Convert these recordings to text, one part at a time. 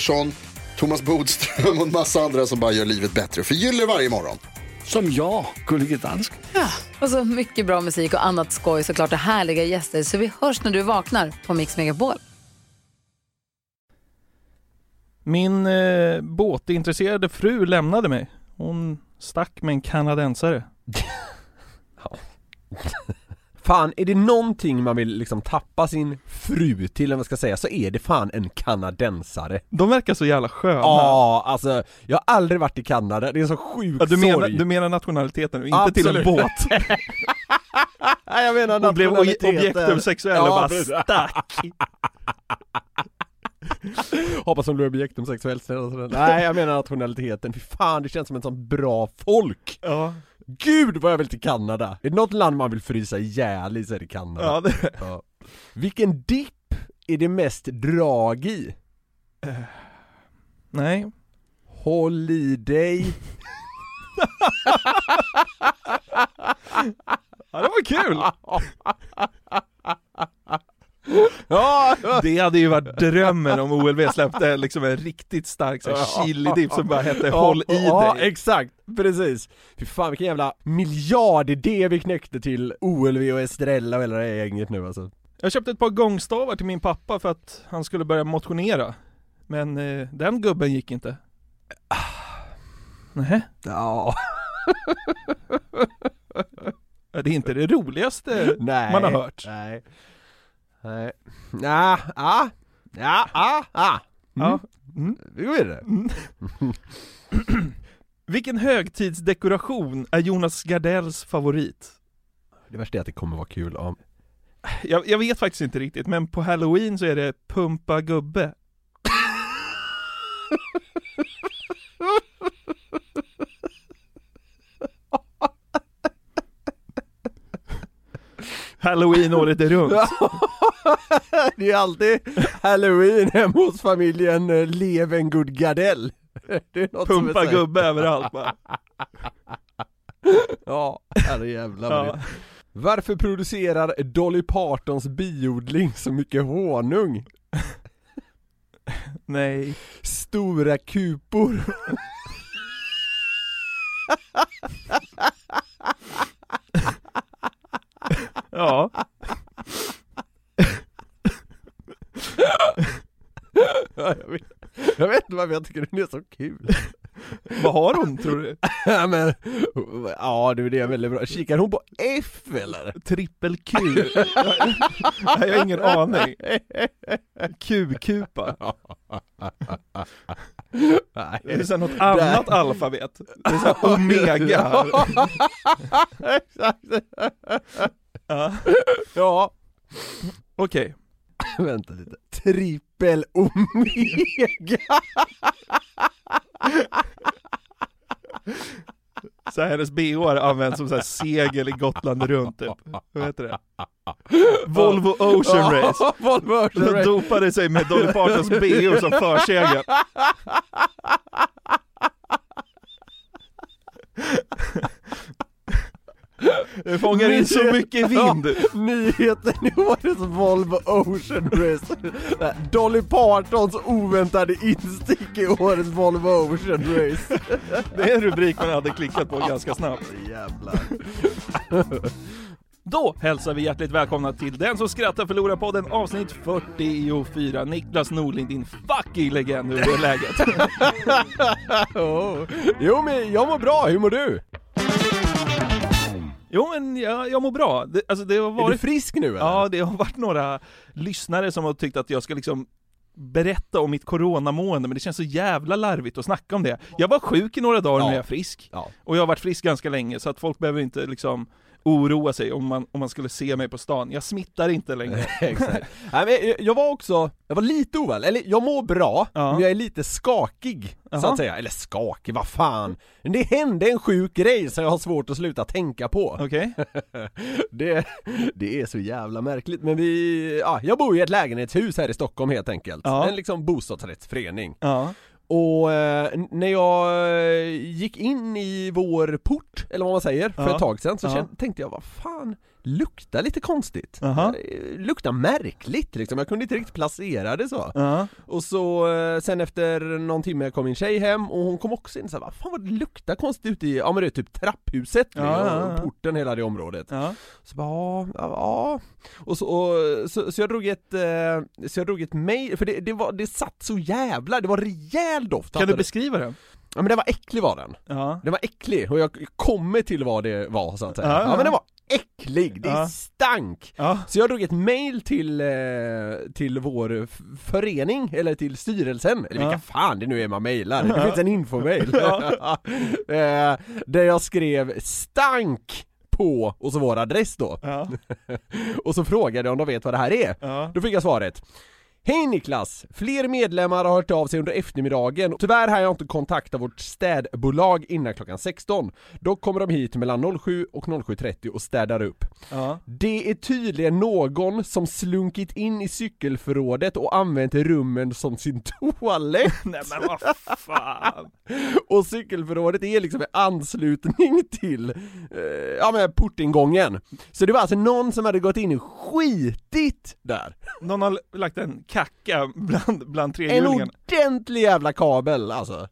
Pettersson, Thomas Bodström och en massa andra som bara gör livet bättre. Förgyller varje morgon. Som jag, Gullige Dansken. Och så mycket bra musik och annat skoj såklart och härliga gäster. Så vi hörs när du vaknar på Mix Megapol. Min eh, båtintresserade fru lämnade mig. Hon stack med en kanadensare. Fan, är det någonting man vill liksom tappa sin fru till, eller vad man ska säga, så är det fan en kanadensare. De verkar så jävla sköna. Ja, alltså, jag har aldrig varit i Kanada, det är en så sjuk Ja, du, menar, sorg. du menar nationaliteten och inte till en Absolut. båt? Nej, jag menar Hon blev nationaliteten. objektumsexuell och Ja, bara precis. stack. Hoppas hon blir objektumsexuell istället. Nej, jag menar nationaliteten. Fy fan, det känns som en sån bra folk. Ja, Gud vad jag vill till Kanada! Är det något land man vill frysa ihjäl i så är det Kanada. ja det, Ja. Vilken dipp är det mest drag i? nej. Håll i dig. Ja, det var kul! Ja, Det hade ju varit drömmen om OLV släppte liksom en riktigt stark så här chili-dipp som bara hette Håll i Ja, dig. exakt, precis. Fy fan vilken jävla miljardidé vi knäckte till OLV och Estrella och hela det här gänget nu alltså. Jag köpte ett par gångstavar till min pappa för att han skulle börja motionera. Men eh, den gubben gick inte. Nej, Ja, det är inte det roligaste nej. man har hört. Nej. Nej. Ja, ja, ja, ja, ja. Ja. Mm. Vi går vidare. Vilken högtidsdekoration är Jonas Gardells favorit? Det värsta är att det kommer vara kul om Jag, jag vet faktiskt inte riktigt, men på halloween så är det pumpa gubbe. Halloween året är runt. Det är alltid halloween hemma hos familjen eh, Levengood Gardell Pumpa gubbe överallt bara. Ja, herrejävlar Ja. Varför producerar Dolly Partons biodling så mycket honung? Nej. Stora kupor Ja. Ja, jag, vet, jag vet inte varför jag tycker den är så kul Vad har hon tror du? Ja men, ja det är väldigt bra. Kikar hon på F eller? Trippel Q? Jag har ingen aning. Q-kupa? Nej. Det är så något annat alfabet. Det är så här omega. Ja, Ja, okej. vänta lite. Trippel Omega! Så hennes bh används som så här segel i Gotland runt typ. Vad heter det? Volvo Ocean Race. Volvo Ocean De Race. dopade sig med Dolly Partons bh som försegel. Det fångar in så mycket vind. Nyheten i årets Volvo Ocean Race. Dolly Partons oväntade instick i årets Volvo Ocean Race. Det är en rubrik man hade klickat på ganska snabbt. Jävlar. Då hälsar vi hjärtligt välkomna till Den som skrattar förlorar podden avsnitt 44. Niklas Norling, din fucking legend, hur är läget? oh. Jo men jag mår bra, hur mår du? Jo men jag, jag mår bra, det, alltså det har varit... Är du frisk nu eller? Ja, det har varit några lyssnare som har tyckt att jag ska liksom berätta om mitt coronamående, men det känns så jävla larvigt att snacka om det. Jag var sjuk i några dagar, Ja. nu är jag frisk. Ja. Och jag har varit frisk ganska länge, så att folk behöver inte liksom oroa sig om man, om man skulle se mig på stan. Jag smittar inte längre. Exakt. Nej, men jag- var också, jag var lite oväl, eller jag mår bra, Ja. men jag är lite skakig så att säga. Eller skakig, vad fan. Det hände en sjuk grej så jag har svårt att sluta tänka på. Okej? Det, det är så jävla märkligt, men vi, ja, jag bor i ett lägenhetshus här i Stockholm helt enkelt. Ja. En liksom bostadsrättsförening. Ja. Och eh, när jag eh, gick in i vår port, eller vad man säger, för Ja. ett tag sedan så Ja. tänkte jag, vad fan, luktar lite konstigt. Aha. Eh, Luktar märkligt liksom, jag kunde inte riktigt placera det så. Ja. Och så eh, sen efter någon timme kom min tjej hem och hon kom också in och sa vad fan vad det luktar konstigt ute i, ja men det är typ trapphuset med, ja, och porten, hela det området. Så bara, ja, ja. Och så, och, så, så jag drog ett, eh, så jag drog ett mail, för det, det var, det satt så jävla, det var rejäl doft Kan du det. beskriva den? Ja men den var äcklig var den. Ja. Den var äcklig och jag kommer till vad det var så att säga. Ja. men den var äcklig, det Ja. stank! Ja. Så jag drog ett mail till, eh, till vår förening, eller till styrelsen, eller vilka Ja. fan det nu är man mailar, det finns en infomail. eh, där jag skrev 'stank' på, och så vår adress då. Ja. och så frågade jag om de vet vad det här är. Ja. Då fick jag svaret Hej Niklas! Fler medlemmar har hört av sig under eftermiddagen. Tyvärr har jag inte kontaktat vårt städbolag innan klockan 16. Dock kommer de hit mellan 07 och 07.30 och städar upp. Ja. Det är tydligen någon som slunkit in i cykelförrådet och använt rummen som sin toalett. Nej men vad fan. Och cykelförrådet är liksom i anslutning till, eh, ja men portingången. Så det var alltså någon som hade gått in och skitit där. Någon har lagt en kacka bland, bland trehjulingarna. Ordentlig jävla kabel alltså,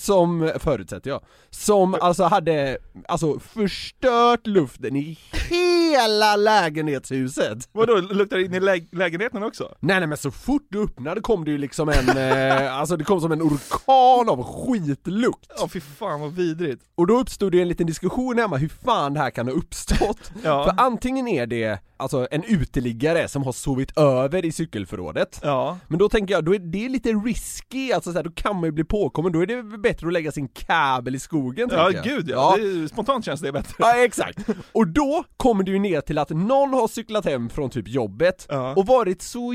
som, förutsätter jag, som alltså hade, alltså förstört luften i hela lägenhetshuset. Vadå, luktar det in i lä- lägenheten också? Nej nej men så fort du öppnade kom det ju liksom en, eh, alltså det kom som en orkan av skitlukt. Ja fy fan vad vidrigt. Och då uppstod det en liten diskussion hemma hur fan det här kan ha uppstått. Ja. För antingen är det alltså en uteliggare som har sovit över i cykelförrådet Ja. Men då tänker jag, då är det lite risky, alltså så här, då kan man ju bli påkommen, då är det bättre att lägga sin kabel i skogen Ja jag. gud ja, Det, är- spontant känns det bättre. Ja exakt, och då kommer det ju ner till att någon har cyklat hem från typ jobbet Ja. och varit så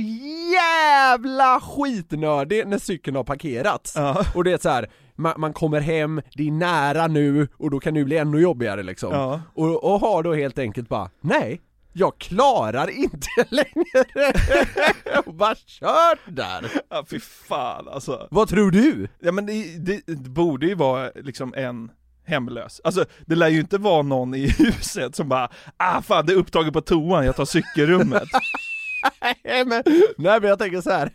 jävla skitnödig när cykeln har parkerats. Ja. Och det är så här, man, man kommer hem, det är nära nu och då kan det bli ännu jobbigare liksom. Ja. Och, och har då helt enkelt bara, nej, jag klarar inte längre! och bara kört där! Ja fy fan alltså. Vad tror du? Ja men det, det, det borde ju vara liksom en hemlös. Alltså det lär ju inte vara någon i huset som bara ah fan det är upptaget på toan, jag tar cykelrummet. Nej men, nej men jag tänker så här.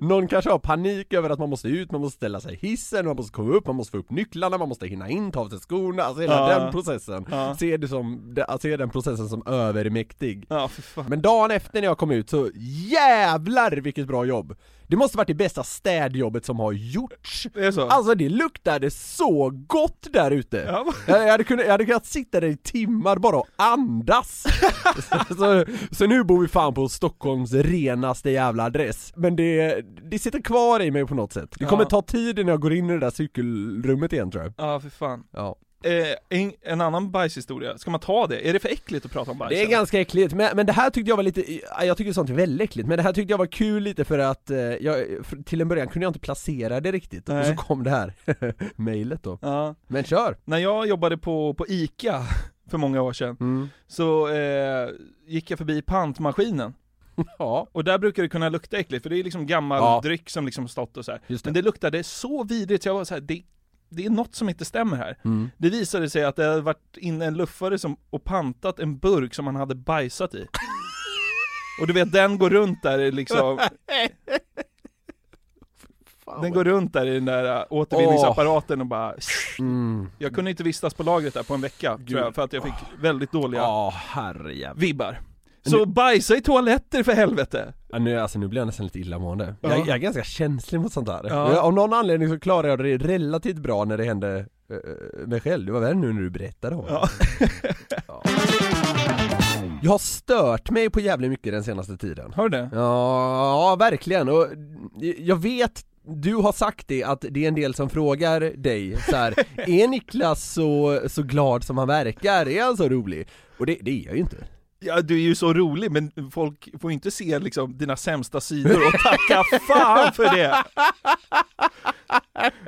någon kanske har panik över att man måste ut, man måste ställa sig i hissen, man måste komma upp, man måste få upp nycklarna, man måste hinna in, ta av sig skorna, alltså hela Ja. den processen. Ja. Ser du som, ser den processen som övermäktig. Ja. Men dagen efter när jag kom ut så jävlar vilket bra jobb! Det måste varit det bästa städjobbet som har gjorts. Det är så? Alltså det luktade så gott där ute! Ja. Jag, jag, hade kunnat, jag hade kunnat sitta där i timmar bara och andas! så, så nu bor vi fan på Stockholms renaste jävla adress. Men det, det sitter kvar i mig på något sätt. Det kommer Ja. ta tid innan jag går in i det där cykelrummet igen tror jag. Ja för fan. Ja. Eh, en, en annan bajshistoria, ska man ta det? Är det för äckligt att prata om bajs? Det är eller? ganska äckligt, men, men det här tyckte jag var lite, ja, jag tycker sånt är väldigt äckligt, men det här tyckte jag var kul lite för att eh, jag, för, till en början kunde jag inte placera det riktigt, och Nej. så kom det här mejlet då. Ja. Men kör! När jag jobbade på, på ICA för många år sedan, Mm. så eh, gick jag förbi pantmaskinen. Ja, Och där brukar det kunna lukta äckligt, för det är liksom gammal Ja. dryck som liksom stått och så det. Men det luktade så vidrigt, så jag var så här, det, det är något som inte stämmer här. Mm. Det visade sig att det hade varit inne en luffare som, och pantat en burk som han hade bajsat i. Och du vet, den går runt där liksom, Den går runt där i den där äh, återvinningsapparaten och bara... Mm. Jag kunde inte vistas på lagret där på en vecka tror jag, för att jag fick väldigt dåliga herrejävlar. vibbar. Så bajsa i toaletter för helvete! Ja, nu, alltså, nu blir jag nästan lite illamående. Ja. Jag, jag är ganska känslig mot sånt där. Ja. Av någon anledning så klarar jag det relativt bra när det hände uh, mig själv. Det var värre nu när du berättade om det. Ja. Ja. Jag har stört mig på jävligt mycket den senaste tiden. Har du det? Ja, ja verkligen. Och jag vet du har sagt det att det är en del som frågar dig så här, är Niklas så, så glad som han verkar? Är han så rolig? Och det, det är jag ju inte. Ja du är ju så rolig men folk får ju inte se liksom dina sämsta sidor och tacka fan för det!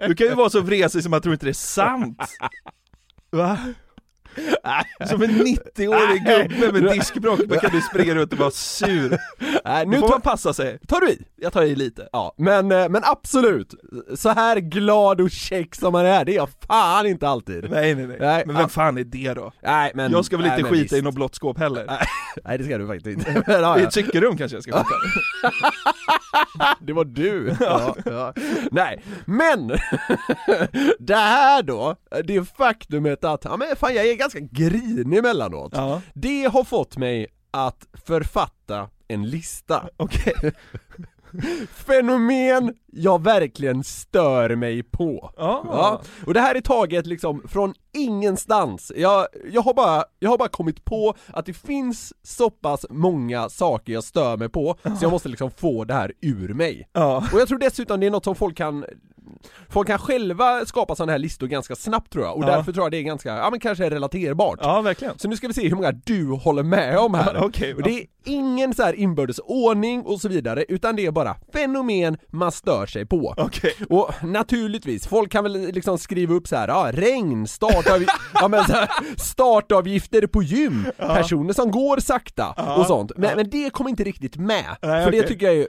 Du kan ju vara så vresig som att tror inte det är sant! Va? Som en 90-årig gubbe med diskbråck, bara kan du springa runt och vara sur. Nej, Nu får man passa sig. tar du i. Jag tar i lite. Ja, men, eh, men absolut, så här glad och check som man är, det är jag fan inte alltid. Nej nej nej, Nej, men vem fan är det då? Nej men Jag ska väl inte skita i visst. något blått skåp heller? Nej det ska du faktiskt inte. Men, ja, I ett cykelrum kanske jag ska skita? Det var du! Ja, ja. Nej, men! det här då, det faktumet att, ja men fan jag är ganska grinig emellanåt Ja, Det har fått mig att författa en lista okej. Fenomen jag verkligen stör mig på Ja. Ja, och det här är taget liksom från ingenstans. Jag, jag, har bara, jag har bara kommit på att det finns så pass många saker jag stör mig på, så jag måste liksom få det här ur mig. Ja. Och jag tror dessutom det är något som folk kan Folk kan själva skapa sådana här listor ganska snabbt tror jag, och Ja. därför tror jag det är ganska, ja men kanske relaterbart. Ja, verkligen. Så nu ska vi se hur många du håller med om här. Ja, okej, och det är ingen så här inbördes ordning och så vidare, utan det är bara fenomen man stör sig på. Okej. Och naturligtvis, folk kan väl liksom skriva upp så här, ja, regn, startav... ja, men så här, startavgifter på gym, personer som går sakta och sånt. Men, men det kommer inte riktigt med, Nej, för det okej. tycker jag är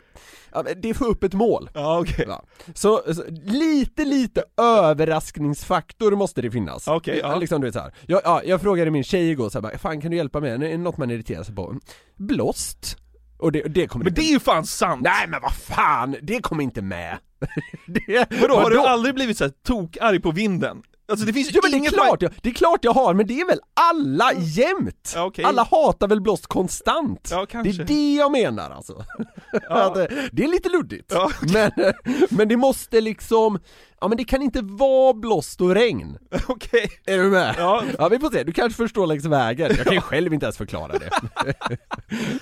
det får upp ett mål. Ja, okej. Ja. Så, så lite, lite överraskningsfaktor måste det finnas. Okej, ja. Liksom du vet så här. Jag, ja, jag frågade min tjej igår så här, bara, fan kan du hjälpa mig? Är det något man irriterar sig på? Blåst? Och det, det kommer Men det är ju fan sant! Nej men vad fan, det kommer inte med! det, Vadå, har du aldrig blivit så här tokarg på vinden? Alltså det finns Ja men det är, klart jag, det är klart jag har, men det är väl alla jämt! Ja, okej. Alla hatar väl blåst konstant? Ja, det är det jag menar alltså. Att, eh, det är lite luddigt, Ja, men, eh, men det måste liksom, ja men det kan inte vara blåst och regn. Okej. Är du med? Ja. Ja vi får se, du kanske förstår längs vägen, jag kan ju själv inte ens förklara det.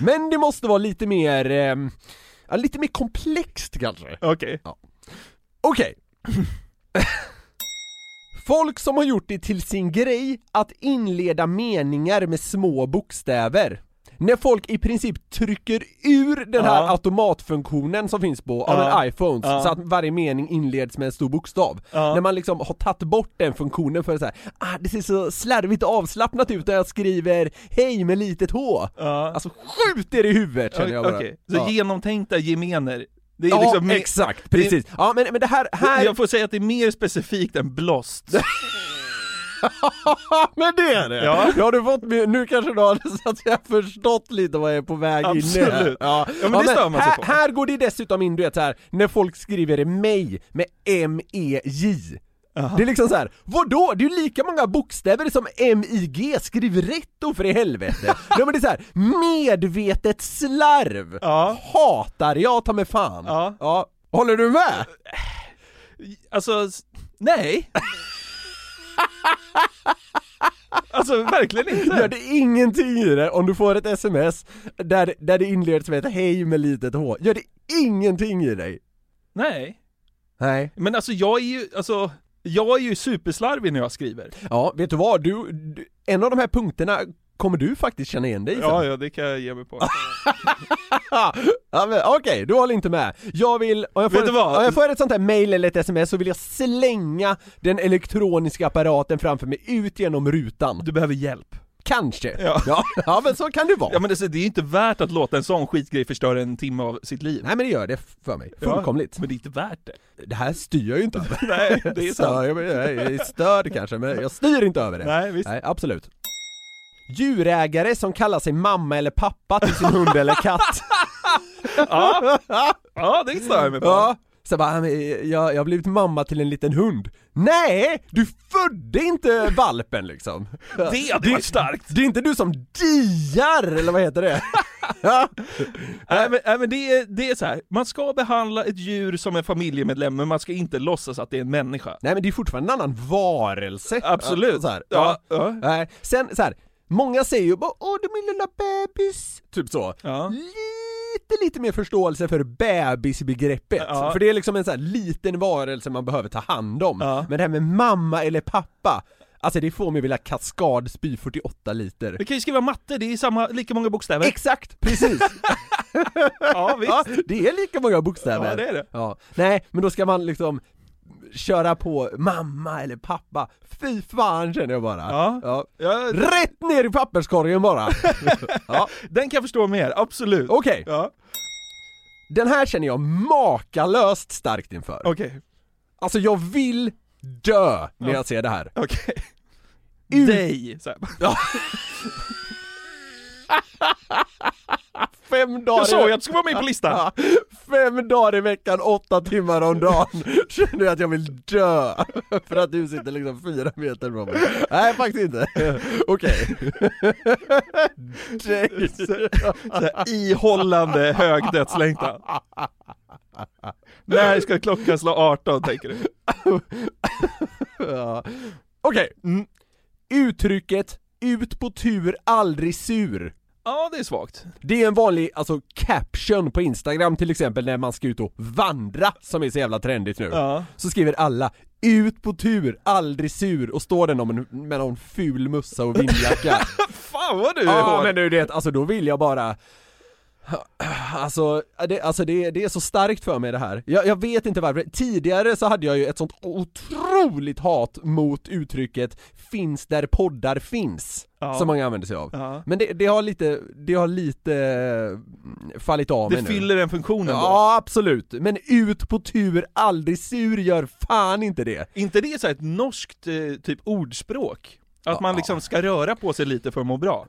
men det måste vara lite mer, eh, ja, lite mer komplext kanske. Okej. Okej. Folk som har gjort det till sin grej att inleda meningar med små bokstäver. När folk i princip trycker ur den här Ja. automatfunktionen som finns på ja. Men iPhones, Ja. så att varje mening inleds med en stor bokstav. Ja. När man liksom har tagit bort den funktionen för att säga ah det ser så slarvigt och avslappnat ut när jag skriver hej med litet h. Alltså skjut er i huvudet känner jag bara. Okej, så genomtänkta gemener. Det är ja liksom mer- exakt, precis. Ja men, men det här, här... Jag får säga att det är mer specifikt än blåst. men det är det! Ja. Har du fått, nu kanske du har så att säga förstått lite vad jag är på väg in i. Absolut. Ja. Ja, men det stör man sig här, på. här går det dessutom in du vet här när folk skriver mig med M-E-J det är liksom så här, vadå? Det är ju lika många bokstäver som M-I-G, skriv rätt då för i helvete! ja men det är så här, medvetet slarv! Ja. Hatar jag ta med fan! Ja. ja. Håller du med? Alltså, nej. Alltså verkligen inte. Gör det ingenting i det om du får ett sms där, där det inleds med ett hej med litet h, gör det ingenting i dig? Nej. Nej. Men alltså jag är ju, alltså, jag är ju superslarvig när jag skriver. Ja, vet du vad? Du, du, en av de här punkterna kommer du faktiskt känna igen dig sen. Ja, ja, det kan jag ge mig på. ja, Okej, du håller inte med. Jag vill, om jag får, ett, om jag får ett sånt här mail eller ett sms så vill jag slänga den elektroniska apparaten framför mig ut genom rutan. Du behöver hjälp. Kanske. Ja. ja, ja men så kan det vara. Ja men det, det är ju inte värt att låta en sån skitgrej förstöra en timme av sitt liv. Nej men det gör det för mig, Ja, fullkomligt. men det är inte värt det. Det här styr jag ju inte över. Nej, det är Stör sant. jag, mig- jag är störd kanske, men jag styr inte över det. Nej, visst. Nej, absolut. Djurägare som kallar sig mamma eller pappa till sin hund eller katt. Ja, ja det stör jag mig på. Ja, Så bara, "Men, eh, jag, jag har blivit mamma till en liten hund. Nej! Du födde inte valpen liksom. Det hade varit starkt! Det är inte du som diar, eller vad heter det? Ja. Nej men, nej, men det, är, det är så här. man ska behandla ett djur som en familjemedlem men man ska inte låtsas att det är en människa. Nej men det är fortfarande en annan varelse. Absolut. Ja. Ja, Ja. ja. Sen så här. många säger ju bara 'Åh, det är min lilla bebis' Typ så. Ja. Lite, lite mer förståelse för bebisbegreppet. Ja. För det är liksom en så här liten varelse man behöver ta hand om. Ja. Men det här med mamma eller pappa, alltså det får mig vilja kaskadspy 48 liter. Vi kan ju skriva matte, det är samma, lika många bokstäver. Exakt, precis! ja, visst. ja, det är lika många bokstäver. Ja, det är det. Ja. Nej, men då ska man liksom köra på mamma eller pappa. Fy fan känner jag bara. Ja. Ja, Rätt ner i papperskorgen bara! ja. Den kan jag förstå mer, absolut. Okej, Ja, den här känner jag makalöst starkt inför. okej. Alltså jag vill dö när Ja. jag ser det här. Okej. Ut- Dig! Här. Fem dagar Jag såg att du skulle vara med på listan! Fem dagar i veckan, åtta timmar om dagen Känner jag att jag vill dö För att du sitter liksom fyra meter från mig Nej faktiskt inte, okej här, ihållande hög dödslängtan. När ska klockan slå 18 tänker du? Ja. Okej, mm. uttrycket 'ut på tur, aldrig sur' Ja, det är svagt. Det är en vanlig, alltså caption på Instagram till exempel när man ska ut och vandra, som är så jävla trendigt nu. Ja. Så skriver alla 'Ut på tur, aldrig sur' och står den om en, med någon ful mussa och vindjacka. Fan vad du är Ja hård. men du vet, alltså då vill jag bara Alltså, det, alltså det, det är så starkt för mig det här. Jag, jag vet inte varför. Tidigare så hade jag ju ett sånt otroligt hat mot uttrycket 'finns där poddar finns' Ja. som många använder sig av. Ja. Men det, det har lite, det har lite eh, fallit av Det mig nu. fyller den funktionen då. Ja absolut, men ut på tur, aldrig sur gör fan inte det. inte det så ett norskt eh, typ ordspråk? Att man liksom ska röra på sig lite för att må bra?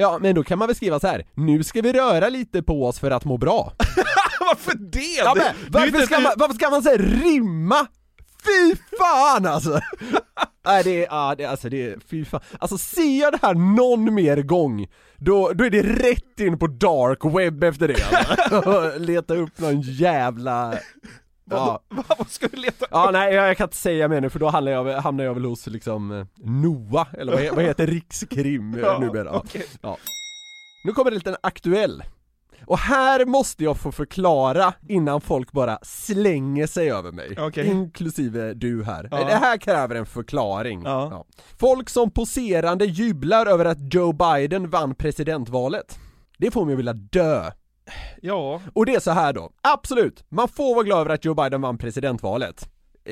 Ja men då kan man väl skriva så här. nu ska vi röra lite på oss för att må bra. Varför det? Ja, men, varför, ska man, varför ska man säga rimma? Fy fan alltså! Nej det är, ja, det, alltså det är, fy fan. Alltså ser jag det här någon mer gång, då, då är det rätt in på dark web efter det alltså. Leta upp någon jävla... Ja. Vad ska vi leta Ja nej jag, kan inte säga mer nu för då hamnar jag, hamnar jag väl hos liksom eh, NOA, eller vad, vad heter Rikskrim eh, Ja, numera? Ja. okej. Ja. Nu kommer det en aktuell. Och här måste jag få förklara innan folk bara slänger sig över mig. Okej. Inklusive du här. Ja. Det här kräver en förklaring. Ja. Folk som poserande jublar över att Joe Biden vann presidentvalet. Det får mig att vilja dö. Ja, Och det är så här då, absolut, man får vara glad över att Joe Biden vann presidentvalet.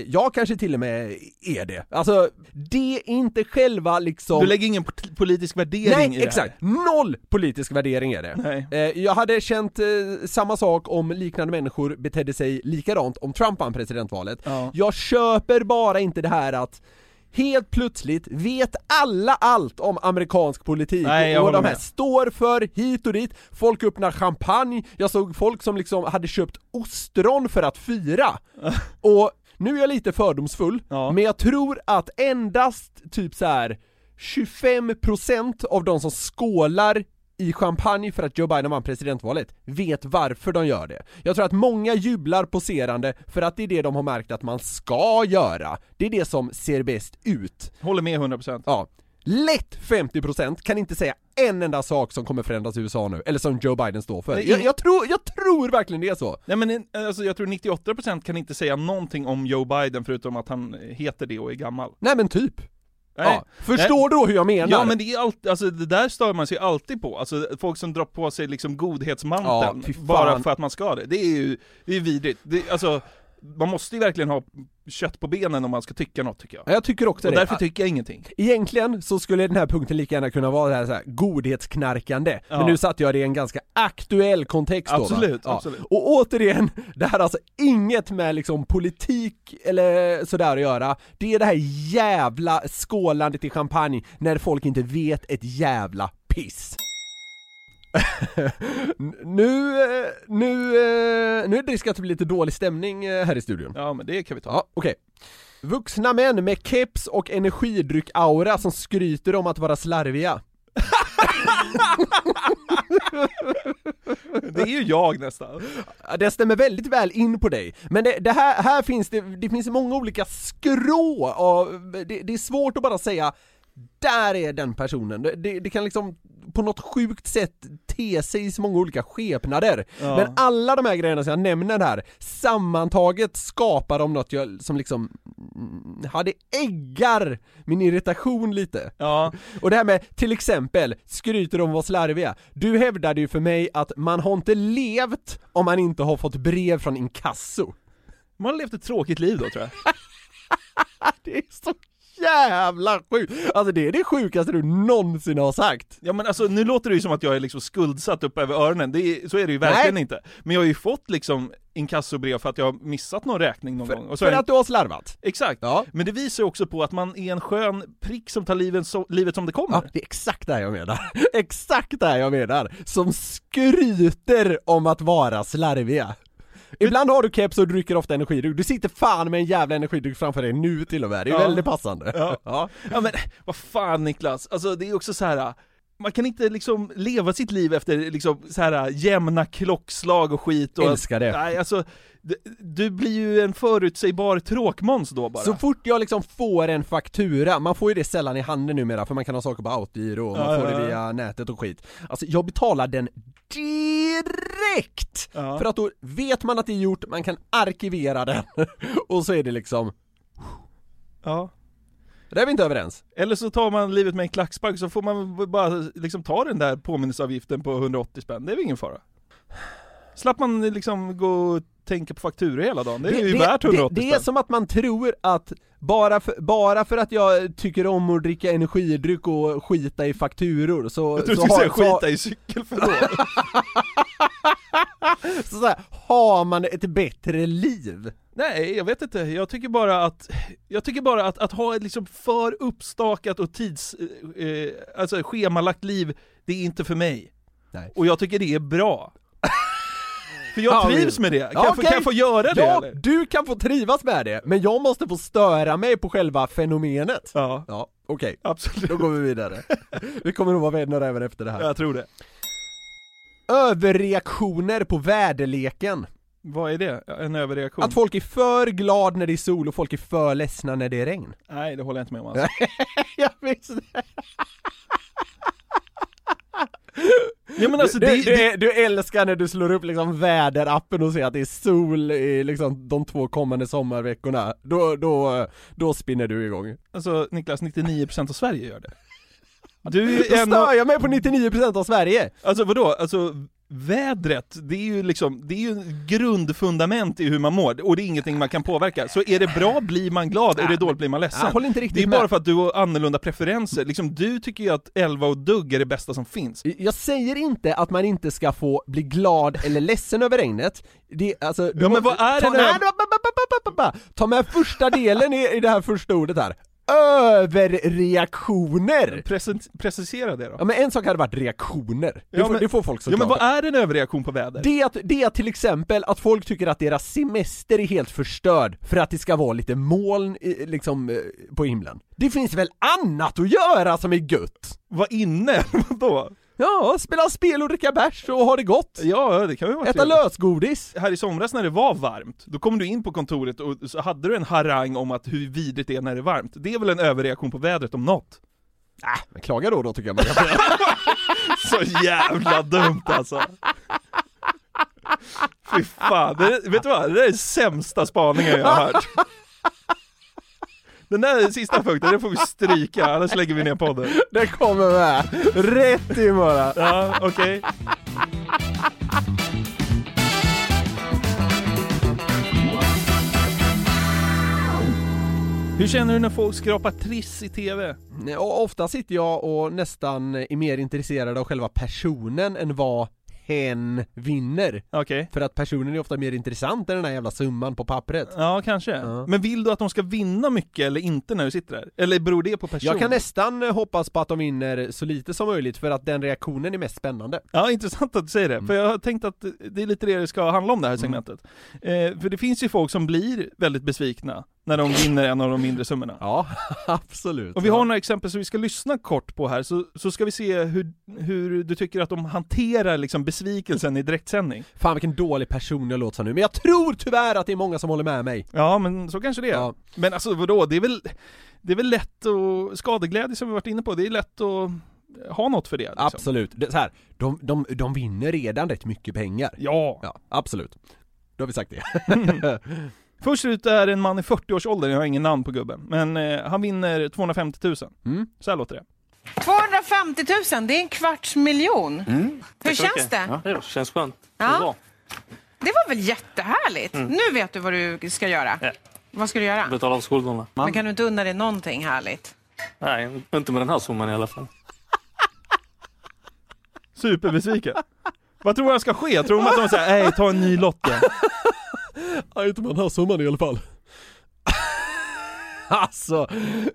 Jag kanske till och med är det. Alltså, det är inte själva liksom... du lägger ingen politisk värdering Nej, i exakt! Noll politisk värdering är det. det. Nej. Eh, jag hade känt eh, samma sak om liknande människor betedde sig likadant om Trump vann presidentvalet. Ja. Jag köper bara inte det här att Helt plötsligt vet alla allt om amerikansk politik Nej, och vad de här med. står för hit och dit, folk öppnar champagne, jag såg folk som liksom hade köpt ostron för att fira. och nu är jag lite fördomsfull, Ja. men jag tror att endast typ så här 25% av de som skålar i champagne för att Joe Biden vann presidentvalet vet varför de gör det. Jag tror att många jublar poserande för att det är det de har märkt att man ska göra. Det är det som ser bäst ut. Håller med 100%. Ja. Lätt 50% kan inte säga en enda sak som kommer förändras i USA nu, eller som Joe Biden står för. Nej, Jag, jag, tror, jag tror verkligen det är så. Nej men alltså, jag tror 98% kan inte säga någonting om Joe Biden förutom att han heter det och är gammal. Nej men typ. Nej. Ja. Förstår du hur jag menar? Ja men det är alltid, alltså det där stör man sig alltid på, alltså folk som drar på sig liksom godhetsmanteln Ja, bara för att man ska det, det är ju, det är vidrigt. Det, alltså, man måste ju verkligen ha kött på benen om man ska tycka något tycker jag. Ja, Jag tycker också Och det. därför tycker jag ingenting. Egentligen så skulle den här punkten lika gärna kunna vara det här, så här godhetsknarkande, Ja. men nu satte jag det i en ganska aktuell kontext då va? Absolut, ja. absolut. Och återigen, det här har alltså inget med liksom politik eller sådär att göra, det är det här jävla skålandet i champagne när folk inte vet ett jävla piss. Nu, eh, nu, eh, nu är det risk att det blir lite dålig stämning eh, här i studion. Ja men det kan vi ta. Ja, okej. Vuxna män med keps och energidryck-aura som skryter om att vara slarviga. Det är ju jag nästan. Det stämmer väldigt väl in på dig, men det, det här, här finns det, det finns många olika skrå av, det, det är svårt att bara säga där är den personen, det, det, det kan liksom på något sjukt sätt te sig i så många olika skepnader. Ja. Men alla de här grejerna som jag nämner här, sammantaget skapar de något jag, som liksom, mm, ja det äggar min irritation lite. Ja, Och det här med till exempel, skryter om att vara slarviga. Du hävdade ju för mig att man har inte levt om man inte har fått brev från inkasso. man har levt ett tråkigt liv då tror jag. Det är så jävla sjukt! Alltså det är det sjukaste du någonsin har sagt. Ja men alltså nu låter det ju som att jag är liksom skuldsatt upp över öronen, det är, så är det ju verkligen Nej. inte. Men jag har ju fått liksom inkassobrev för att jag har missat någon räkning någon gång. Och så För jag- att du har slarvat. Exakt, Ja. men det visar ju också på att man är en skön prick som tar livet, så, livet som det kommer. Ja, det är exakt det här jag menar. Exakt det här jag menar. Som skryter om att vara slarviga. Ibland har du keps och dricker ofta energidryck, du sitter fan med en jävla energidryck framför dig nu till och med, det är Ja. väldigt passande. Ja. Ja. Ja men vad fan Niklas, alltså det är också så här. Man kan inte liksom leva sitt liv efter liksom så här jämna klockslag och skit och Älskar det. Nej alltså, du blir ju en förutsägbar tråkmåns då bara. Så fort jag liksom får en faktura, man får ju det sällan i handen numera för man kan ha saker på autogiro och man Ja, får ja, det via nätet och skit. Alltså jag betalar den direkt! Ja. För att då vet man att det är gjort, man kan arkivera den och så är det liksom, Ja där är vi inte överens. Eller så tar man livet med en klackspark så får man bara liksom ta den där påminnelseavgiften på 180 spänn, det är väl ingen fara. Slapp man liksom gå tänka på fakturor hela dagen, det är ju värt 180 det, det är som att man tror att bara för, bara för att jag tycker om att dricka energidryck och skita i fakturor så, Jag tror du skulle säga skita i cykelförråd. så, så här, har man ett bättre liv. Nej, jag vet inte. Jag tycker bara att, jag tycker bara att, att ha ett liksom för uppstakat och tids, eh, alltså schemalagt liv, det är inte för mig. Nej. Och jag tycker det är bra. För jag Ja, trivs med det. Kan, Ja, jag, få, kan jag få göra det Ja, eller? du kan få trivas med det, men jag måste få störa mig på själva fenomenet. Ja, Ja, okej. absolut. Då går vi vidare. vi kommer nog vara vänner även efter det här. Jag tror det. Överreaktioner på väderleken. Vad är det? En överreaktion? Att folk är för glad när det är sol och folk är för ledsna när det är regn. Nej, det håller jag inte med om alltså. jag visste Ja men alltså du, det, du, det, du älskar när du slår upp liksom väderappen och ser att det är sol i liksom de två kommande sommarveckorna. Då, då, då spinner du igång. alltså Niklas, 99% av Sverige gör det. Du är en stör jag mig på 99% av Sverige! Alltså vadå? Alltså vädret, det är ju liksom, det är ju en grundfundament i hur man mår, och det är ingenting man kan påverka. Så är det bra blir man glad, är det dåligt blir man ledsen. Håller inte Det riktigt är med. bara för att du har annorlunda preferenser, liksom du tycker ju att 11 och dugg är det bästa som finns. Jag säger inte att man inte ska få bli glad eller ledsen över regnet, det, alltså, Ja, men vad är ta, det ta med första delen i, i det här första ordet här, överreaktioner! Precent, precisera det då. Ja men en sak hade varit reaktioner, det, Ja, får, men- det får folk Ja såklart men vad är en överreaktion på väder? det är, att, det är till exempel att folk tycker att deras semester är helt förstörd för att det ska vara lite moln i, liksom eh, på himlen. Det finns väl annat att göra som är gött? Vad inne? Vadå? Ja, spela spel och dricka bärs och ha det gott. Ja, det kan ju vara Äta trevligt. lösgodis. Här i somras när det var varmt, då kom du in på kontoret och så hade du en harang om att hur vidrigt det är när det är varmt. Det är väl en överreaktion på vädret om något? Äh, men klaga då då tycker jag man kan. Så jävla dumt alltså! Fy fan, det, vet du vad? Det är den sämsta spaningen jag har hört. Den där sista punkten, den får vi stryka, annars lägger vi ner podden. Det kommer med. Rätt i bara. Ja, okej. Hur känner du när folk skrapar triss i TV? Och ofta sitter jag och nästan är mer intresserad av själva personen än vad hen vinner. Okej. För att personen är ofta mer intressant än den här jävla summan på pappret. Ja, kanske. Ja. Men vill du att de ska vinna mycket eller inte när du sitter där? Eller beror det på person? Jag kan nästan eh, hoppas på att de vinner så lite som möjligt för att den reaktionen är mest spännande. Ja, intressant att du säger det. Mm. För jag har tänkt att det är lite det det ska handla om det här segmentet. Eh, för det finns ju folk som blir väldigt besvikna när de vinner en av de mindre summorna. Ja, absolut. Och vi har några exempel som vi ska lyssna kort på här, så, så ska vi se hur, hur du tycker att de hanterar liksom besvikelsen i direktsändning. Fan vilken dålig person jag låter nu, men jag tror tyvärr att det är många som håller med mig. Ja, men så kanske det är. Ja. Men alltså vadå, det är väl, det är väl lätt att, skadeglädje som vi varit inne på, det är lätt att ha något för det. Liksom. Absolut. Det, så här, de, de, de vinner redan rätt mycket pengar. Ja. Ja, absolut. Då har vi sagt det. Först ut är en man i 40-årsåldern, jag har ingen namn på gubben, men eh, han vinner 250 000. Mm. Så här låter det. 250 000, det är en kvarts miljon. Hur känns det? Ja, det känns skönt. Ja. Det bra. Det var väl jättehärligt? Mm. Nu vet du vad du ska göra. Ja. Vad ska du göra? Betala av skulderna. Men kan du inte unna dig någonting härligt? Nej, inte med den här summan i alla fall. Superbesviken. Vad tror du ska ske? Tror de att de säger nej ta en ny lott igen? Ja, inte med den här summan i alla fall. Alltså,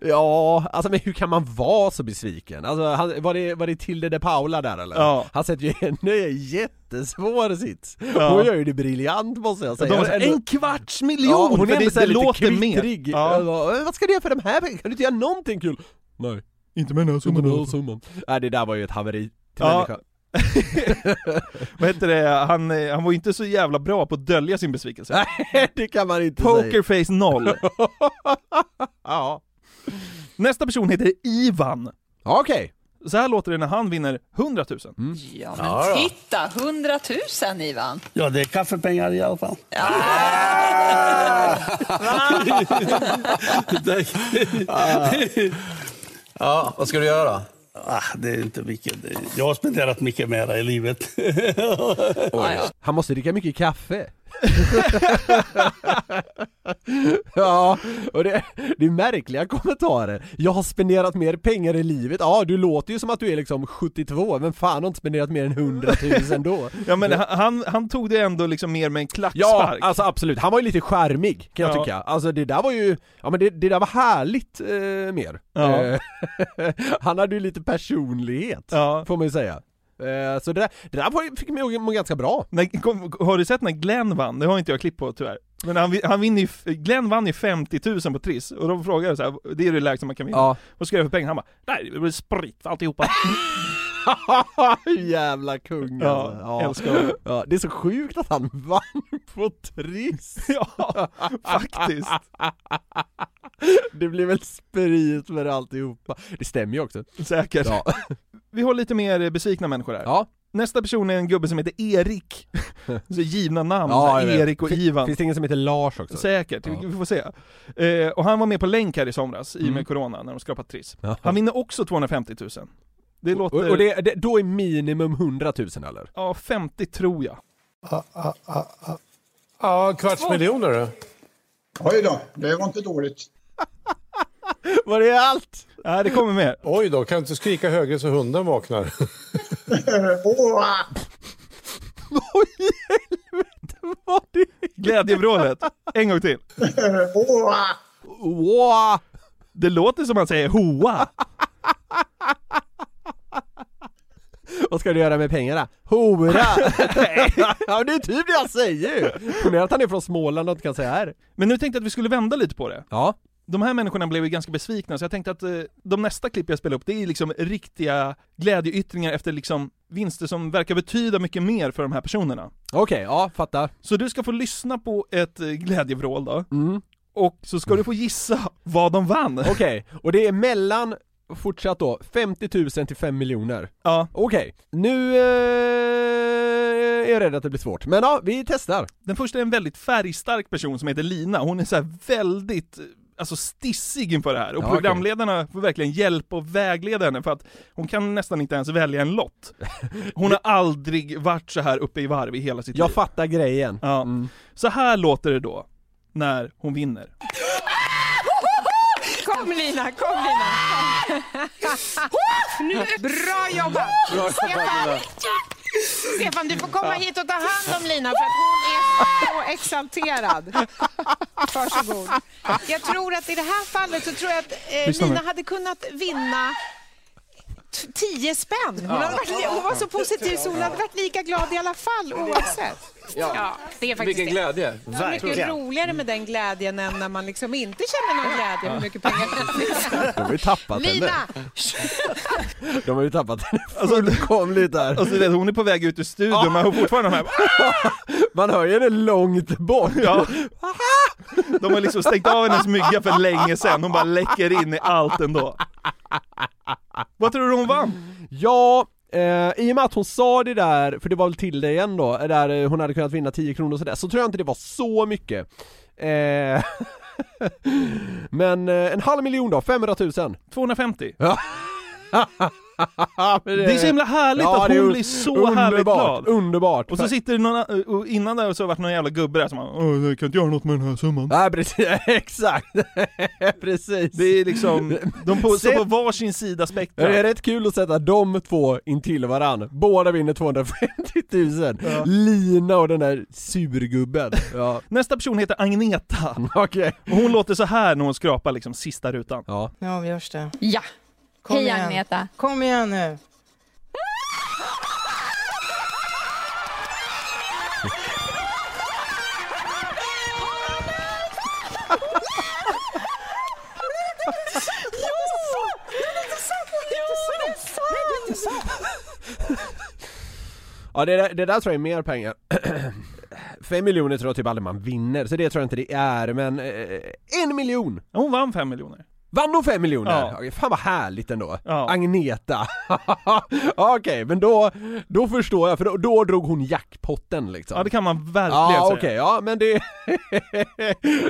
ja, alltså men hur kan man vara så besviken? Alltså, han, var, det, var det Tilde de Paula där eller? Ja. Han sätter ju henne i en jättesvår sits. Ja. Hon gör ju det briljant måste jag säga. De säger, Ändå- en kvarts miljon! Ja, hon är det, så det lite kvittrig. Ja. "Eh, Vad ska du göra för de här pengarna? Kan du inte göra någonting kul? Nej, Inte med den här summan. Nej det där var ju ett haveri till Ja. människa. Vad heter det, han, han var ju inte så jävla bra på att dölja sin besvikelse. Nej, det kan man inte säga. Pokerface noll. Ja. Nästa person heter Ivan. Ja, Okej. Så här låter det när han vinner 100 000. Ja, men titta, 100 000 Ivan. Ja, det är kaffepengar i alla fall. Ja, vad ska du göra? Ah, det är inte mycket. Jag har spenderat mycket mera i livet. Han måste dricka mycket kaffe. ja, och det, det är märkliga kommentarer. Jag har spenderat mer pengar i livet. Ja, du låter ju som att du är liksom 72, men fan har inte spenderat mer än 100 000 då. Ja men han, han, tog det ändå liksom mer med en Ja, klackspark. alltså absolut. Han var ju lite charmig kan jag Ja. tycka. Alltså det där var ju, ja men det, det där var härligt eh, mer. Ja. Eh, han hade ju lite personlighet, Ja. får man ju säga. Eh, så det där, det där fick mig att må ganska bra. När, kom, har du sett när Glenn vann? Det har inte jag klipp på tyvärr. Men han, han vinner ju, Glenn vann ju 50 000 på Triss, och de frågade så här, det är det lägsta man kan vinna. Ja. Vad ska jag göra för pengar? Han bara, nej det blir sprit för alltihopa. Jävla kung Ja, alltså. älskar honom. ja, Det är så sjukt att han vann på Triss. ja, faktiskt. Det blir väl sprit med alltihopa. Det stämmer ju också. Säkert. Ja. Vi har lite mer besvikna människor här. Ja. Nästa person är en gubbe som heter Erik. Så givna namn, Ja. Erik och Ivan. Finns det ingen som heter Lars också? Säkert, Ja. vi får se. Eh, och han var med på länk här i somras, i och med Mm. corona, när de skrapat Triss. Ja. Han vinner också 250 000. Det låter... Och, och det, det, då är minimum 100 000 eller? Ja, 50 tror jag. Ja, kvarts miljoner du. Oj då, det var inte dåligt. Var det allt? Nej, det kommer mer. Oj då, kan du inte skrika högre så hunden vaknar? Åh, Oj, helvete vad det Glädjevrålet. En gång till. Wow. Det låter som man säger hoa. Vad ska du göra med pengarna? Hora! ja det är typ det jag säger ju! Ponera att han är från Småland och inte kan säga R. Men nu tänkte jag att vi skulle vända lite på det. Ja. De här människorna blev ju ganska besvikna, så jag tänkte att eh, de nästa klipp jag spelar upp, det är liksom riktiga glädjeyttringar efter liksom vinster som verkar betyda mycket mer för de här personerna. Okej, ja, fattar. Så du ska få lyssna på ett eh, glädjevrål då, Mm. och så ska du få gissa vad de vann. Okej, och det är mellan, fortsatt då, 50 000 till 5 miljoner. Ja. Okej, nu eh, är jag rädd att det blir svårt. Men ja, vi testar. Den första är en väldigt färgstark person som heter Lina, hon är så väldigt eh, Alltså stissig inför det här, och Ja, programledarna får verkligen hjälp och vägleda henne för att hon kan nästan inte ens välja en lott. Hon har aldrig varit så här uppe i varv i hela sitt Jag liv. fattar grejen. Ja. Mm. Så här låter det då, när hon vinner. Kom Lina, kom Lina! Nu, bra jobbat! Bra jobbat, Lina. Stefan, du får komma hit och ta hand om Lina för att hon är så exalterad. Varsågod. Jag tror att i det här fallet så tror jag att eh. Lina hade kunnat vinna t- 10 spänn. Hon, hade varit, hon var så positiv så hon hade varit lika glad i alla fall oavsett. Ja. det är faktiskt Vilken det. glädje. Det är mycket roligare med den glädjen än när man liksom inte känner någon glädje hur mycket pengar De har ju tappat Lina! henne. De har ju tappat henne fullkomligt där. Alltså, du vet, hon är på väg ut ur studion men hon fortfarande de här Man hör ju henne långt bort. Ja. De har liksom stängt av hennes mygga för länge sedan, hon bara läcker in i allt ändå. Vad tror du hon vann? Ja, eh, i och med att hon sa det där, för det var väl till det igen då, där eh, hon hade kunnat vinna 10 kronor och sådär, så tror jag inte det var så mycket. Eh, men eh, en halv miljon då, 500 000. 250. Ja. Men Det är så himla härligt Ja, att det hon blir så härligt underbart, glad. Underbart! Och så sitter det någon, och innan där så har det varit någon jävla gubbe där som bara, "Åh, jag kan inte göra något med den här summan. Nej precis, exakt! precis! Det är liksom, de på, står Sätt- på varsin sida Det är rätt kul att sätta de två intill varann, båda vinner 250 000 Ja. Lina och den där surgubben Ja, Nästa person heter Agneta, okej och hon låter så här när hon skrapar liksom sista rutan. Ja, Nu avgörs det. Ja. Kom Hej igen. Agneta. Kom igen nu. ja det, där, det där tror jag är mer pengar 5 miljoner tror jag typ aldrig man vinner, så det tror jag inte det är, men eh, en miljon! Hon vann fem miljoner. Vann hon 5 miljoner? Ja. Okej, Fan vad härligt ändå! Ja. Agneta! Okej, men då, då förstår jag, för då, då drog hon jackpotten liksom Ja det kan man verkligen Ja säga. okej, ja men det...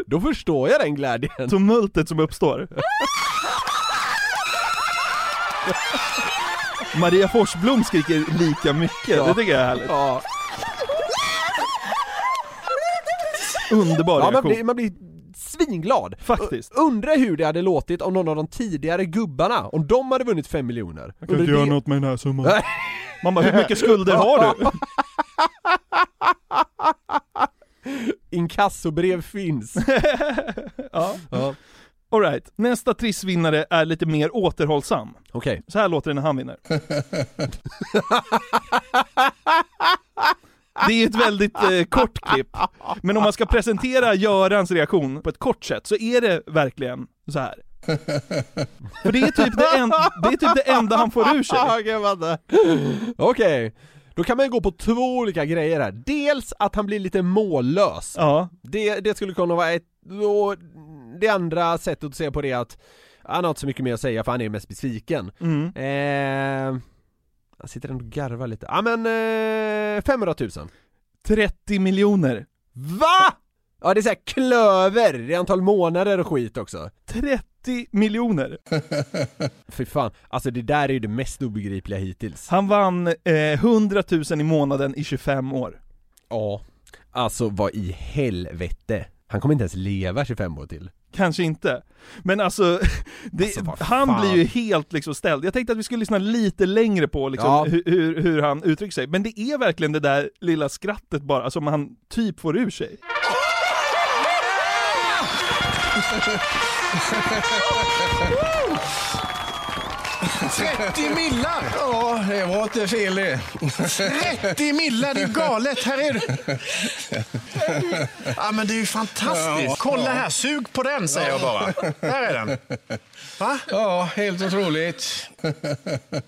då förstår jag den glädjen Tumultet som uppstår. Maria Forsblom skriker lika mycket, Ja. det tycker jag är härligt. Ja, Underbar ja man, reaktion. blir, man blir svinglad! Faktiskt. Undrar hur det hade låtit om någon av de tidigare gubbarna, om de hade vunnit 5 miljoner Jag kan inte göra något med den här summan. Man bara, hur mycket skulder har du? Inkassobrev finns ja. Ja, Alright, nästa trissvinnare är lite mer återhållsam. okej Så här låter det när han vinner. Det är ett väldigt eh, kort klipp, men om man ska presentera Görans reaktion på ett kort sätt så är det verkligen så här. För det är typ det, en, det, är typ det enda han får ur sig. Okej. Okej, då kan man ju gå på två olika grejer här. Dels att han blir lite mållös. Ja, Det, det skulle kunna vara ett, och det andra sättet att se på det är att han har inte så mycket mer att säga för han är mest besviken. mm. Eh, han sitter ändå och garvar lite. Ja men, eh, 500 000. 30 miljoner. VA? Ja det är såhär klöver, det är antal månader och skit också. 30 miljoner. Fy fan, alltså det där är ju det mest obegripliga hittills. Han vann eh, 100 000 i månaden i 25 år. Ja, alltså vad i helvete. Han kommer inte ens leva 25 år till. Kanske inte. Men alltså, det, Alltså, han blir ju helt liksom ställd. Jag tänkte att vi skulle lyssna lite längre på liksom, Ja. hur, hur, hur han uttrycker sig. Men det är verkligen det där lilla skrattet bara, som han typ får ur sig. millar! Ja, det var inte fel det. 30 millar, det är galet. Här är det. Ja, men det är ju fantastiskt. Kolla här, sug på den säger jag bara. Här är den. Va? Ja, helt otroligt.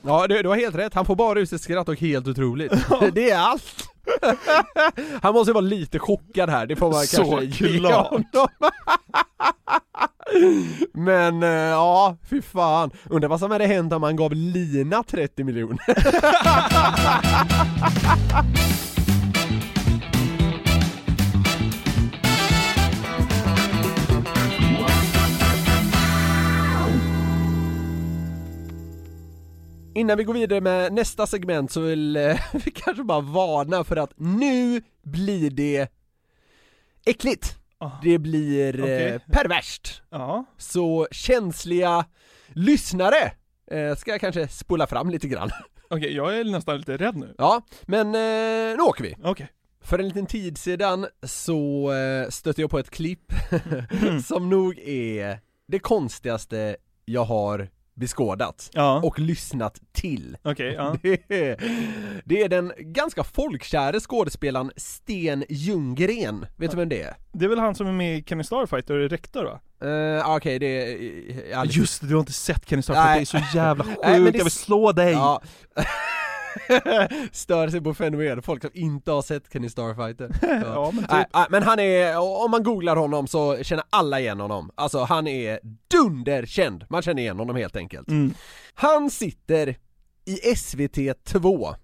Ja, du, du har helt rätt. Han får bara ut sig skratt och helt otroligt. Det är allt. Han måste vara lite chockad här, det får man Så kanske ge klart. honom. Men eh, ja, fy fan. Undrar vad som hade hänt om han gav Lina 30 miljoner. Innan vi går vidare med nästa segment så vill eh, vi kanske bara varna för att nu blir det äckligt. Det blir eh, Okej. perverst. Så känsliga lyssnare eh, ska jag kanske spola fram lite grann. Okej, jag är nästan lite rädd nu. Ja, men nu åker vi. Okej. För en liten tid sedan så stötte jag på ett klipp som nog är det konstigaste jag har beskådat Ja. och lyssnat till. Okej, ja. Det är, det är den ganska folkkäre skådespelaren Sten Ljunggren. Vet du vem det är? Det är väl han som är med i Kenny Starfighter och är rektor va? Uh, Okej, det är... aldrig- Just det, du har inte sett Kenny Starfighter, Nej. det är så jävla sjukt, jag vill slå dig! Ja. Stör sig på fenomen, folk som inte har sett Kenny Starfighter. Ja, men typ. Nej, men han är, om man googlar honom så känner alla igen honom. Alltså han är dunderkänd, man känner igen honom helt enkelt. Mm. Han sitter i SVT 2.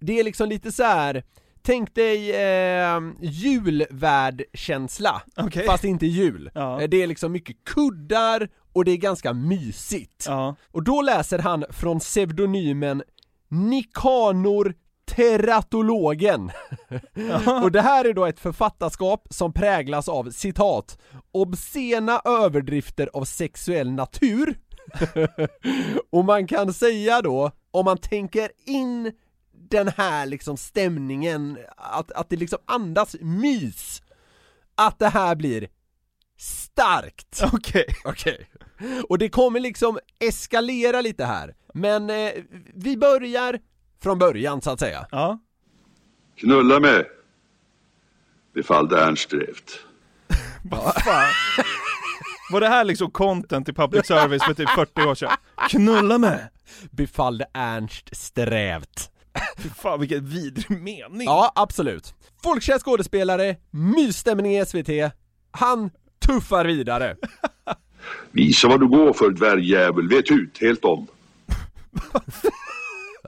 Det är liksom lite så här. Tänk dig eh, julvärdkänsla, Okej. fast inte jul. Ja. Det är liksom mycket kuddar och det är ganska mysigt. Ja. Och då läser han från pseudonymen Nikanor Teratologen. och det här är då ett författarskap som präglas av citat obscena överdrifter av sexuell natur. och man kan säga då, om man tänker in den här liksom stämningen, att, att det liksom andas mys, att det här blir starkt. Okej. Okej. Och det kommer liksom eskalera lite här, men eh, vi börjar från början så att säga. Ja. Knulla med, befallde Ernst drävt. Vad fan? Var det här liksom content i public service för typ 40 år sedan? Knulla med! Befallde Ernst strävt. Fan vilken vidrig mening! Ja, absolut. Folkkär skådespelare, mysstämning i SVT, han tuffar vidare. Visa vad du går för dvärgjävel, vet ut helt om.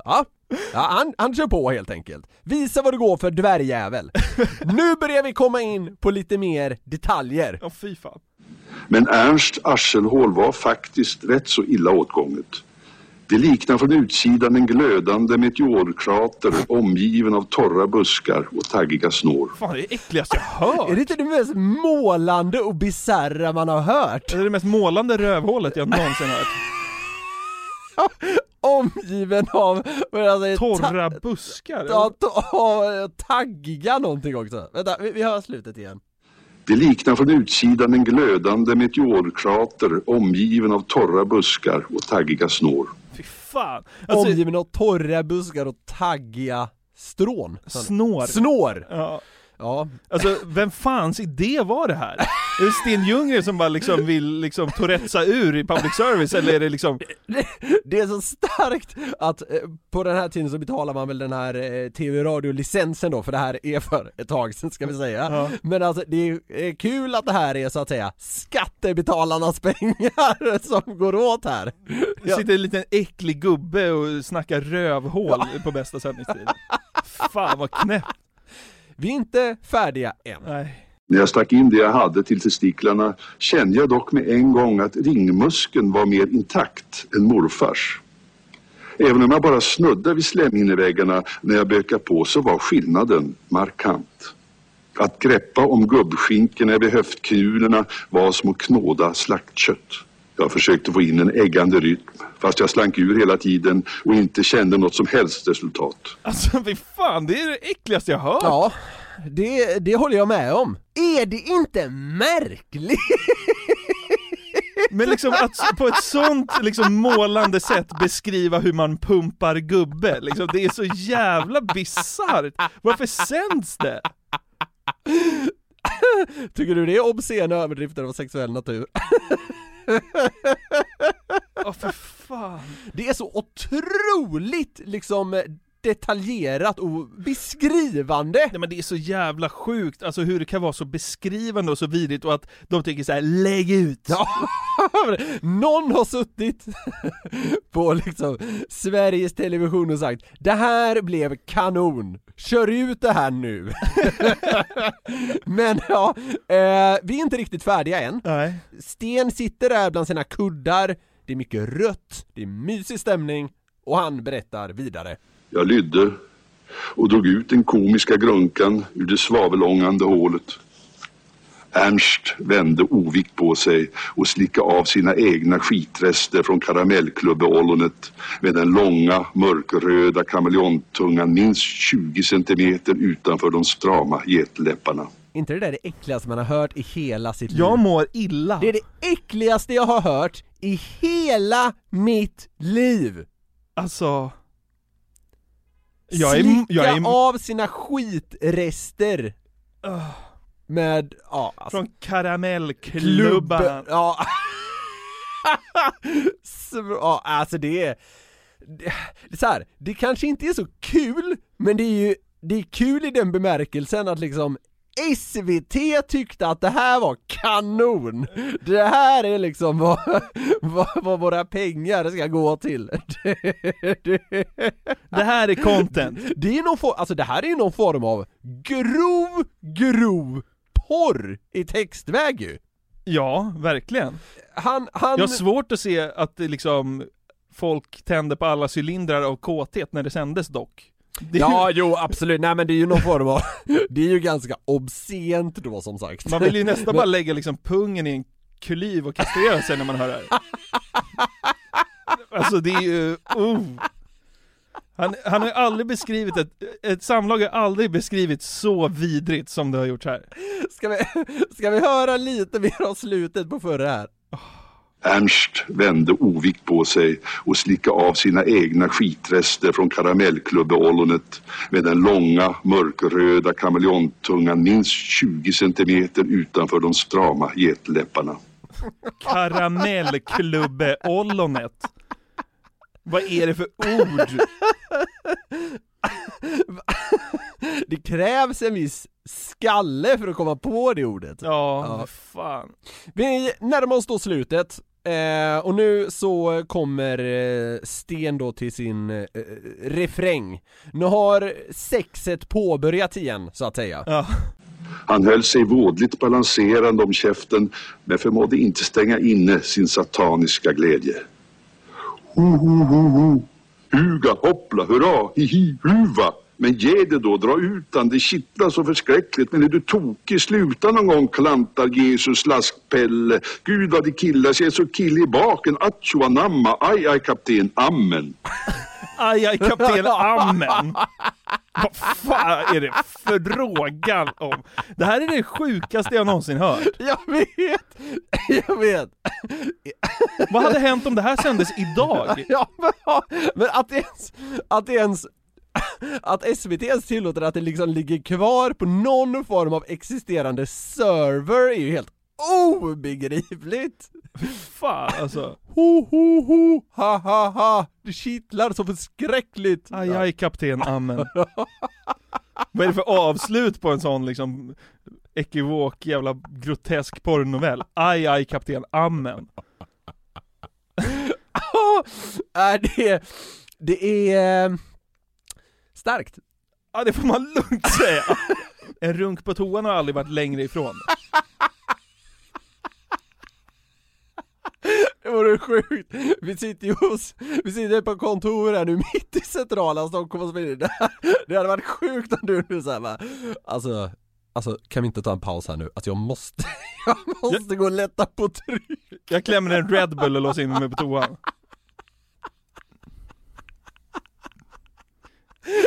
Ja, ja han, han kör på helt enkelt. Visa vad du går för dvärgjävel. Nu börjar vi komma in på lite mer detaljer. Ja, fy fan. Men Ernst arselhål var faktiskt rätt så illa åtgånget. Det liknar från utsidan en glödande meteorkrater omgiven av torra buskar och taggiga snår. Fan det är det äckligaste jag hört! Är det inte det mest målande och bisarra man har hört? Det är det mest målande rövhålet jag någonsin hört. Omgiven av, säger, Torra ta- buskar? Ja, ta- och taggiga någonting också. Vänta, vi, vi hör slutet igen. Det liknar från utsidan en glödande meteorkrater omgiven av torra buskar och taggiga snår. Fy fan! Alltså, Omgiven av torra buskar och taggiga strån. snår. Snår! Ja. Ja. Alltså vem fans idé var det här? Är det Sten Ljunggren som bara liksom vill liksom tourettesa ur i public service eller är det liksom Det är så starkt att eh, på den här tiden så betalar man väl den här eh, tv-radio-licensen då, för det här är för ett tag sedan ska vi säga. Ja. Men alltså det är eh, kul att det här är så att säga skattebetalarnas pengar som går åt här. Det sitter en liten äcklig gubbe och snackar rövhål på bästa sändningstid. Fan vad knäppt. Vi är inte färdiga än. Nej. När jag stack in det jag hade till testiklarna kände jag dock med en gång att ringmuskeln var mer intakt än morfars. Även om jag bara snuddade vid slemhinneväggarna när jag bökade på så var skillnaden markant. Att greppa om gubbskinkorna vid höftkulorna var som att knåda slaktkött. Jag försökte få in en äggande rytm fast jag slank ur hela tiden och inte kände något som helst resultat. Alltså fy fan, det är det äckligaste jag hört. Ja, det, det håller jag med om. Är det inte märkligt? Men liksom att på ett sånt liksom målande sätt beskriva hur man pumpar gubbe, liksom, det är så jävla bisarrt. Varför sänds det? Tycker du det är obscena överdrifter av sexuell natur? Åh för fan. Det är så otroligt liksom detaljerat och beskrivande. Nej men det är så jävla sjukt, alltså hur det kan vara så beskrivande och så vidrigt och att de tycker så här: lägg ut! Ja, någon har suttit på liksom Sveriges Television och sagt Det här blev kanon, kör ut det här nu! Men ja, eh, vi är inte riktigt färdiga än. Nej. Sten sitter där bland sina kuddar, det är mycket rött, det är mysig stämning och han berättar vidare. Jag lydde och drog ut den komiska grunkan ur det svavelångande hålet. Ernst vände ovikt på sig och slickade av sina egna skitrester från karamellklubbeollonet med den långa mörkröda kameleontungan minst 20 centimeter utanför de strama getläpparna. Inte det där det äckligaste man har hört i hela sitt liv? Jag mår illa. Det är det äckligaste jag har hört i hela mitt liv! Alltså... Jag är, jag är av sina skitrester med, ja alltså, från karamellklubban. klubb, ja. Ja, alltså det är, det, det så här, det kanske inte är så kul, men det är ju, det är kul i den bemärkelsen att liksom SVT tyckte att det här var kanon! Det här är liksom vad, vad, vad våra pengar ska gå till. Det här är content. Det är någon form, alltså det här är någon form av grov, grov porr i textväg ju. Ja, verkligen. Han, han... Jag har svårt att se att det liksom folk tände på alla cylindrar av kåthet när det sändes dock. Är Ja, ju, jo absolut, nej men det är ju någon form av, det är ju ganska obscent då som sagt. man vill ju nästan bara lägga liksom pungen i en kuliv och kastrera sig när man hör det här. Alltså det är ju, oh. Han, han har ju aldrig beskrivit ett, ett samlag har aldrig beskrivit så vidrigt som det har gjort här. Ska vi, ska vi höra lite mer av slutet på förra här? Ernst vände ovikt på sig och slickade av sina egna skitrester från karamellklubbeollonet med den långa mörkröda kameleontungan minst 20 centimeter utanför de strama getläpparna. Karamellklubbe-ollonet. Vad är det för ord? Det krävs en viss skalle för att komma på det ordet. Ja, fan. Vi närmar oss då slutet, eh, och nu så kommer eh, Sten då till sin eh, refräng. Nu har sexet påbörjat igen, så att säga. Ja. Han höll sig vådligt balanserande om käften men förmådde inte stänga inne sin sataniska glädje. Ho, ho, ho, ho. Huga, hoppla, hurra, hihi, huva. Men ge det då, dra ut han, det kittlar så förskräckligt. Men är du tokig, sluta någon gång, klantar Jesus laskpelle. Gud vad det killar sig, så kill i baken. Atjo anamma, aj, aj, kapten, amen. Aj, aj, kapten Amen. Vad fan är det frågan om? Det här är det sjukaste jag någonsin hört. Jag vet! Jag vet! Vad hade hänt om det här sändes idag? Ja, men, men att det ens, att det ens att SVT ens tillåter att det liksom ligger kvar på någon form av existerande server är ju helt obegripligt! Fan alltså. Ho ho ho, ha ha ha, det kittlar så förskräckligt! Aj, aj, kapten Amen. Vad är det för avslut på en sån liksom ekivok jävla grotesk porrnovell? Aj, aj, kapten Amen. är det, det är eh, starkt. Ja, det får man lugnt säga. En runk på toan har aldrig varit längre ifrån. Det vore sjukt! Vi sitter ju hos, vi sitter på kontor här nu mitt i centrala Stockholm och spelar in det här. Det hade varit sjukt om du nu såhär bara, alltså, alltså kan vi inte ta en paus här nu? Alltså jag måste, jag måste gå och lätta på tryck. Jag klämmer en Red Bull och låser in mig på toan.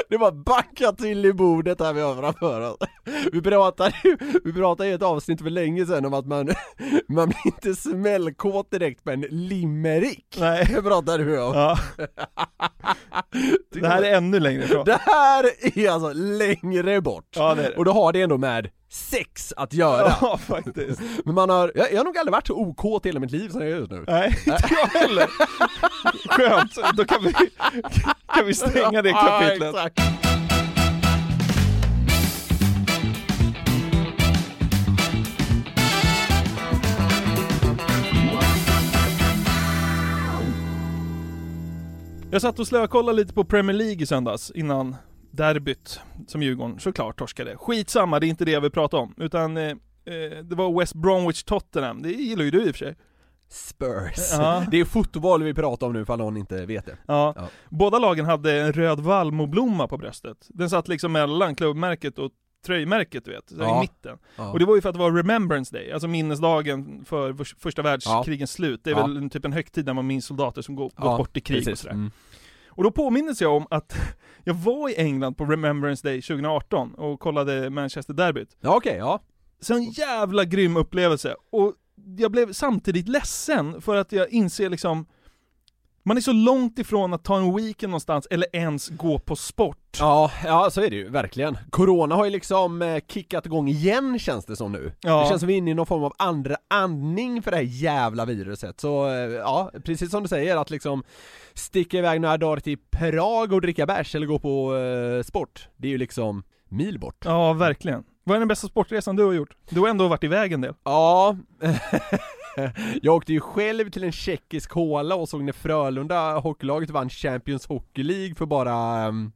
Det var backa till i bordet här vi har framför oss. Vi pratade ju, vi pratade i ett avsnitt för länge sedan om att man, man blir inte smällkåt direkt på en limerick. Nej. Det pratade vi om. Ja. Det här är ännu längre ifrån. Det här är alltså längre bort. Ja, det är det. Och då har det ändå med sex att göra. Ja, faktiskt. Men man har, jag, jag har nog aldrig varit så OK i hela mitt liv som jag är just nu. Nej, inte jag heller. Skönt, då kan vi, kan vi stänga det kapitlet. Ja, exakt. Jag satt och slökollade lite på Premier League i söndags innan derbyt som Djurgården såklart torskade. Skitsamma, det är inte det jag vill prata om. Utan eh, eh, det var West Bromwich Tottenham, det gillar ju du i och för sig. Spurs. Ja. Det är fotboll vi pratar om nu ifall någon inte vet det. Ja. Ja. Båda lagen hade en röd vallmoblomma på bröstet. Den satt liksom mellan klubbmärket och tröjmärket du vet, Ja. i mitten. Ja. Och det var ju för att det var Remembrance Day, alltså minnesdagen för första världskrigens slut. Det är Ja. väl typ en högtid där man minns soldater som går, gått Ja, bort i krig och precis. sådär. Mm. Och då påminnes jag om att jag var i England på Remembrance Day 2018 och kollade Manchester Derbyt. Ja, okej, ja. Så en jävla grym upplevelse. Och jag blev samtidigt ledsen för att jag inser liksom man är så långt ifrån att ta en weekend någonstans eller ens gå på sport. Ja, ja så är det ju, verkligen. Corona har ju liksom eh, kickat igång igen känns det som nu. Ja. Det känns som vi är inne i någon form av andra andning för det här jävla viruset. Så eh, ja, precis som du säger att liksom sticka iväg några dagar till Prag och dricka bärs eller gå på eh, sport. Det är ju liksom mil bort. Ja, verkligen. Vad är den bästa sportresan du har gjort? Du har ändå varit iväg en del. Ja, jag åkte ju själv till en tjeckisk håla och såg när Frölunda hockeylaget vann Champions Hockey League för bara, um,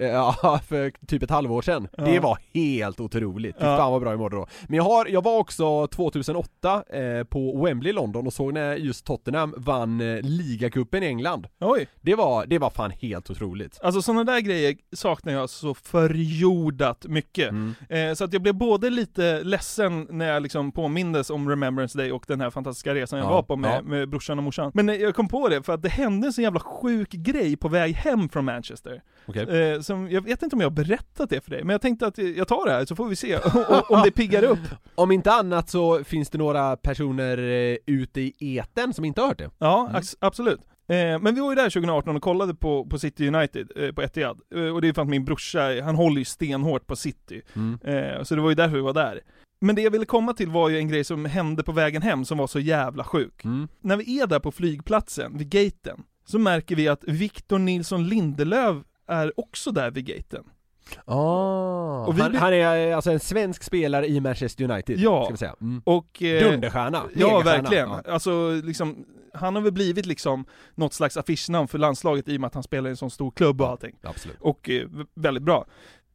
ja, för typ ett halvår sedan. Ja. Det var helt otroligt, Fy Ja. fan vad bra jag mådde då. Men jag har, jag var också 2008 eh, på Wembley i London och såg när just Tottenham vann eh, ligacupen i England. Oj. Det var, det var fan helt otroligt. Alltså sådana där grejer saknar jag så förjordat mycket. Mm. Eh, så att jag blev både lite ledsen när jag liksom påmindes om Remembrance Day och den här fantastiska resan jag Ja, var på med, med brorsan och morsan. Men eh, jag kom på det för att det hände en så jävla sjuk grej på väg hem från Manchester. Okej. Eh, som, jag vet inte om jag har berättat det för dig, men jag tänkte att jag tar det här så får vi se om, det piggar upp. Om inte annat så finns det några personer eh, ute i eten som inte har hört det. Ja, Mm. absolut. Eh, men vi var ju där 2018 och kollade på, på City United, eh, på Etihad. Eh, och det är för att min brorsa, han håller ju stenhårt på City. Mm. Så det var ju därför vi var där. Men det jag ville komma till var ju en grej som hände på vägen hem som var så jävla sjuk. Mm. När vi är där på flygplatsen, vid gaten, så märker vi att Victor Nilsson Lindelöf är också där vid gaten. Ah, Och vi han, han är eh, alltså en svensk spelare i Manchester United, Ja. ska vi säga. Mm. Och, eh, Dunderstjärna, Ja, verkligen. Ja. Alltså, liksom, han har väl blivit liksom något slags affischnamn för landslaget i och med att han spelar i en sån stor klubb och allting. Absolut. Och eh, väldigt bra.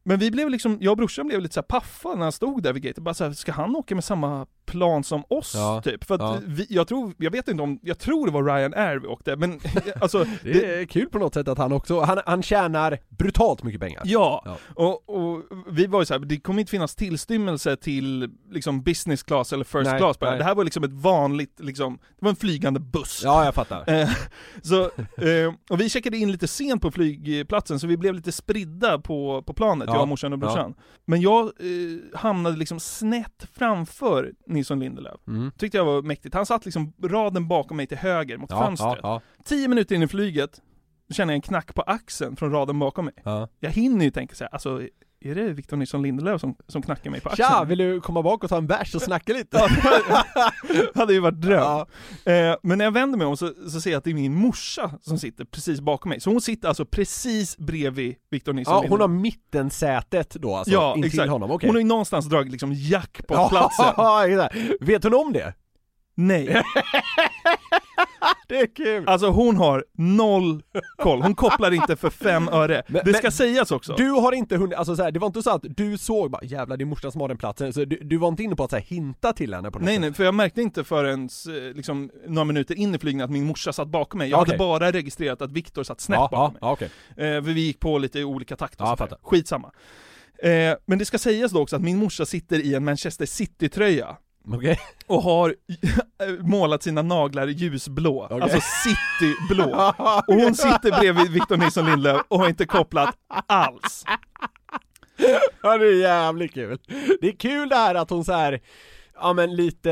Men vi blev liksom, jag och brorsan blev lite så här paffa när han stod där vid gaten, bara så här, ska han åka med samma plan som oss Ja, typ? För att ja. vi, jag tror, jag vet inte om, jag tror det var Ryan Air vi åkte, men alltså Det är kul på något sätt att han också, han, han tjänar brutalt mycket pengar. Ja, Ja. Och, och vi var ju så här, det kommer inte finnas tillstymmelse till liksom business class eller first Nej, class på det här. Det var liksom ett vanligt, liksom, det var en flygande buss. Ja, jag fattar. Eh, så, eh, och vi checkade in lite sent på flygplatsen, så vi blev lite spridda på, på planet, Ja, jag, morsan och brorsan. Men jag eh, hamnade liksom snett framför Nilsson Lindelöf. Mm. Tyckte jag var mäktigt. Han satt liksom raden bakom mig till höger mot Ja, fönstret. ja, Tio minuter in i flyget, då känner jag en knack på axeln från raden bakom mig. ja. Jag hinner ju tänka så här, alltså är det Victor Nilsson Lindelöf som, som knackar mig på axeln? Tja, vill du komma bak och ta en bärs och snacka lite? hade ju varit dröm. Ja. Eh, men när jag vänder mig om så, så ser jag att det är min morsa som sitter precis bakom mig. Så hon sitter alltså precis bredvid Victor Nilsson Ja, hon har Lindelöf. mittensätet då alltså, Ja, intill exakt. honom, okej. Hon har ju någonstans dragit liksom jack på platsen. Vet hon om det? Nej. det är kul! Alltså hon har noll koll, hon kopplar inte för fem öre. Men- det ska men- sägas också. Du har inte hunnit, alltså så här, det var inte så att du såg bara 'jävlar det är morsan som har den platsen' så du, du var inte inne på att så här, hinta till henne på något Nej sätt? nej, för jag märkte inte förrän eh, liksom, några minuter in i flygningen att min morsa satt bakom mig. Jag Okej. hade bara registrerat att Viktor satt snett ja, bakom ja, mig. Eh, för vi gick på lite olika takt och Ja, sånt. Skitsamma. Eh, men det ska sägas då också att min morsa sitter i en Manchester City-tröja. Okej. Och har målat sina naglar ljusblå, Okej. alltså cityblå. Och hon sitter bredvid Victor Nilsson Lindelöf och har inte kopplat alls. Ja det är jävligt kul. Det är kul det här att hon så här. Ja men lite,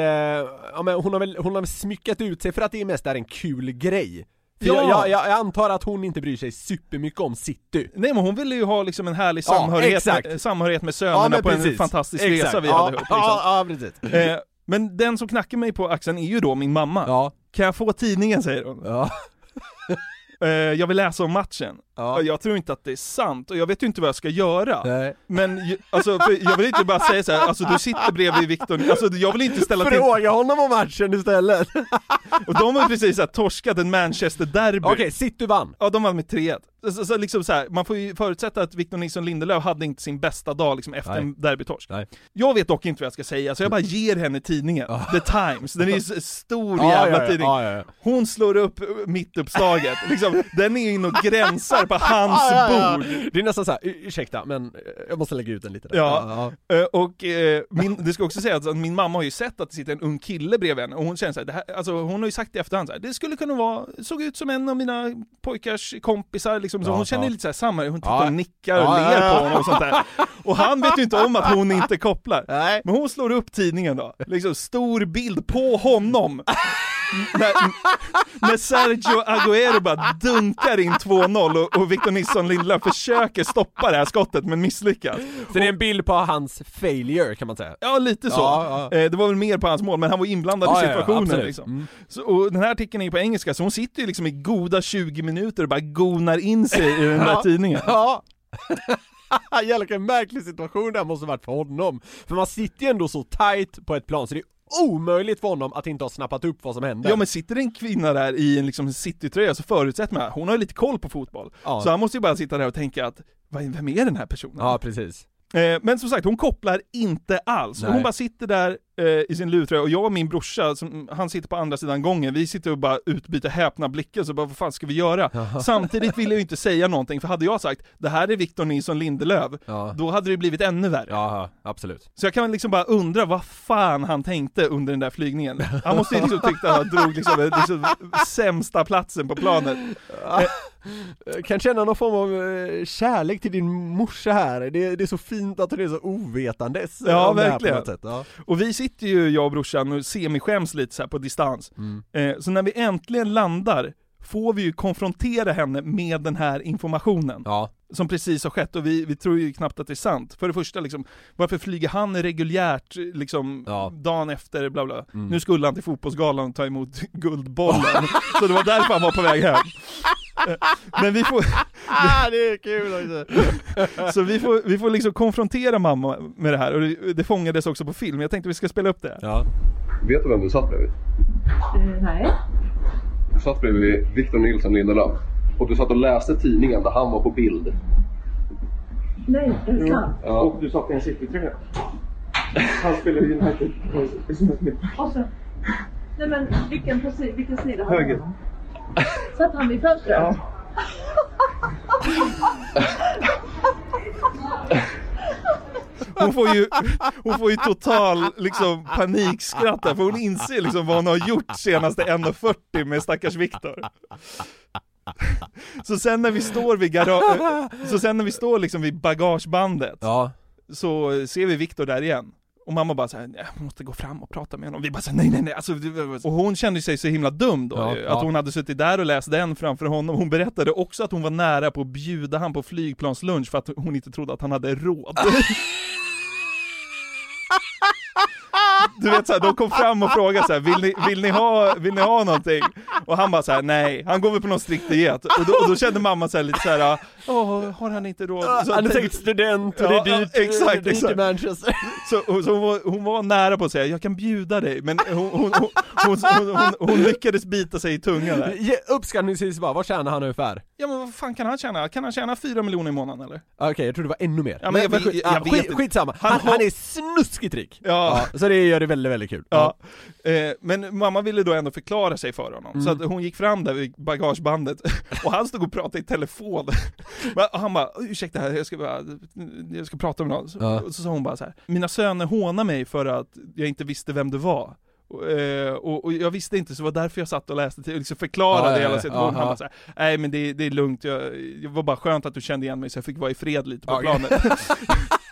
ja men hon har väl, hon har väl smyckat ut sig för att det mest är en kul grej. Ja. jag, jag, jag antar att hon inte bryr sig supermycket om city. Nej men hon ville ju ha liksom en härlig Ja, samhörighet, exakt. med, samhörighet med Ja, sönerna men på en precis. fantastisk Exakt. resa vi Ja, hade ihop liksom. ja, ja, precis. Eh, men den som knackar mig på axeln är ju då min mamma. Ja. Kan jag få tidningen säger hon. Ja. Eh, jag vill läsa om matchen. Ja. Jag tror inte att det är sant, och jag vet ju inte vad jag ska göra. Nej. Men alltså, jag vill inte bara säga så här, alltså du sitter bredvid Viktor, alltså jag vill inte ställa till... Fråga honom om matchen istället! Och de har precis så här, torskat en Manchester-derby. Okej, City vann. Ja, de vann med 3-1. Så, så, liksom så här, man får ju förutsätta att Victor Nilsson Lindelöf hade inte sin bästa dag liksom efter Nej. en derbytorsk. Nej. Jag vet dock inte vad jag ska säga, så jag bara ger henne tidningen, The Times, den är ju stor jävla ja, ja, tidning. ja, ja. Hon slår upp mittuppslaget, liksom, den är ju inne och gränsar kopplar på hans Ja, ja, ja. bord. Det är nästan såhär, ursäkta men eh, jag måste lägga ut den lite där. Ja, eh, och eh, min, det ska också sägas att min mamma har ju sett att det sitter en ung kille bredvid henne och hon känner såhär, det här, alltså hon har ju sagt i efterhand såhär, det skulle kunna vara, såg ut som en av mina pojkars kompisar liksom, så Ja, hon känner ja. lite såhär samma, hon tittar Ja. och nickar och Ja, ler ja, ja. på honom och sånt där. Och han vet ju inte om att hon inte kopplar. Nej. Men hon slår upp tidningen då, liksom stor bild på honom. När, när Sergio Agüero bara dunkar in 2-0 och, och Victor Nilsson Lindelöf försöker stoppa det här skottet men misslyckas. Så det är en bild på hans failure kan man säga. Ja, lite så. Ja, ja. Eh, Det var väl mer på hans mål, men han var inblandad Ja, i situationen liksom. Mm. Så, och den här artikeln är ju på engelska, så hon sitter ju liksom i goda 20 minuter och bara gonar in sig i den där tidningen. Ja. Jävlar vilken märklig situation det här måste varit för honom. För man sitter ju ändå så tight på ett plan så det är omöjligt för honom att inte ha snappat upp vad som händer. Ja men sitter en kvinna där i en liksom citytröja så förutsätter man, hon har ju lite koll på fotboll. Ja. Så han måste ju bara sitta där och tänka att, vem är den här personen? Ja, precis. Eh, Men som sagt, hon kopplar inte alls. Nej. Hon bara sitter där i sin luvtröja och jag och min brorsa, som, han sitter på andra sidan gången, vi sitter och bara utbyter häpna blickar, så bara vad fan ska vi göra? Samtidigt vill jag ju inte säga någonting, för hade jag sagt det här är Victor Nilsson Lindelöf, Ja. då hade det blivit ännu värre. Ja, absolut. Så jag kan liksom bara undra vad fan han tänkte under den där flygningen. Han måste ju liksom tyckt att han drog liksom, liksom sämsta platsen på planet. Jag Eh, kan känna någon form av eh, kärlek till din morsa här, det, det är så fint att hon är så ovetandes Ja, här verkligen. Ja. Och vi sitter ju, jag och brorsan, och semi-skäms lite så här på distans. Mm. Eh, så när vi äntligen landar, får vi ju konfrontera henne med den här informationen. Ja. Som precis har skett, och vi, vi tror ju knappt att det är sant. För det första, liksom, varför flyger han reguljärt liksom, dagen efter, bla bla. Mm. Nu skulle han till fotbollsgalan och ta emot Guldbollen, så det var därför han var på väg hem. Eh, Men vi får, Ah, det är kul också! så vi får, vi får liksom konfrontera mamma med det här, och det, det fångades också på film. Jag tänkte vi ska spela upp det. Ja. Vet du vem du satt bredvid? nej. Satt bredvid Victor Nilsson Lindelöf. Och du satt och läste tidningen där han var på bild. Nej, är det sant? Ja. Och du satt i en citytröja. Han spelar i United. Och så, nej men vilken, vilken sida hade Höger. han? Satt han vid fönstret? Ja. Hon får ju, hon får ju total liksom panikskratt där, för hon inser liksom vad hon har gjort senaste 1.40 med stackars Viktor. Så sen när vi står vid gara- så sen när vi står liksom vid bagagebandet, Ja. så ser vi Viktor där igen. Och mamma bara såhär, jag måste gå fram och prata med honom. Vi bara såhär, nej nej nej, alltså, och hon kände sig så himla dum då, Ja, ju, ja. att hon hade suttit där och läst den framför honom. Hon berättade också att hon var nära på att bjuda han på flygplanslunch för att hon inte trodde att han hade råd. Du vet såhär, de kom fram och frågade såhär, vill ni, vill, ni ha, vill ni ha någonting? Och han bara såhär, nej, han går väl på någon strikt diet. Och då, och då kände mamma såhär lite såhär, åh, har han inte råd? Så Han är säkert student och det är dyrt, exakt, det är dyrt i. Manchester. Så, så hon, var, hon var nära på att säga, jag kan bjuda dig, men hon, hon, hon, hon, lyckades bita sig i tungan där. Uppskattningsvis bara, vad tjänar han ungefär? Ja men vad fan kan han tjäna? Kan han tjäna fyra miljoner i månaden eller? Okej, jag tror det var ännu mer. Ja, men jag vet- skit, jag ja, vet skit, skitsamma, Han han, han, är snuskigt rik! Ja. Så det gör det väldigt, väldigt kul. Ja. Eh, men mamma ville då ändå förklara sig för honom, så Mm. att hon gick fram där vid bagagebandet, och han stod och pratade i telefon. Men han bara, ursäkta, jag ska, bara, jag ska prata med någon. Så, Ja. och så sa hon bara så här. mina söner hånar mig för att jag inte visste vem du var. Och, eh, och, och jag visste inte, så det var därför jag satt och läste till, och liksom förklarade ja, hela situationen. Han bara så här, nej men det, det är lugnt, jag, det var bara skönt att du kände igen mig så jag fick vara i fred lite på Okej. planet.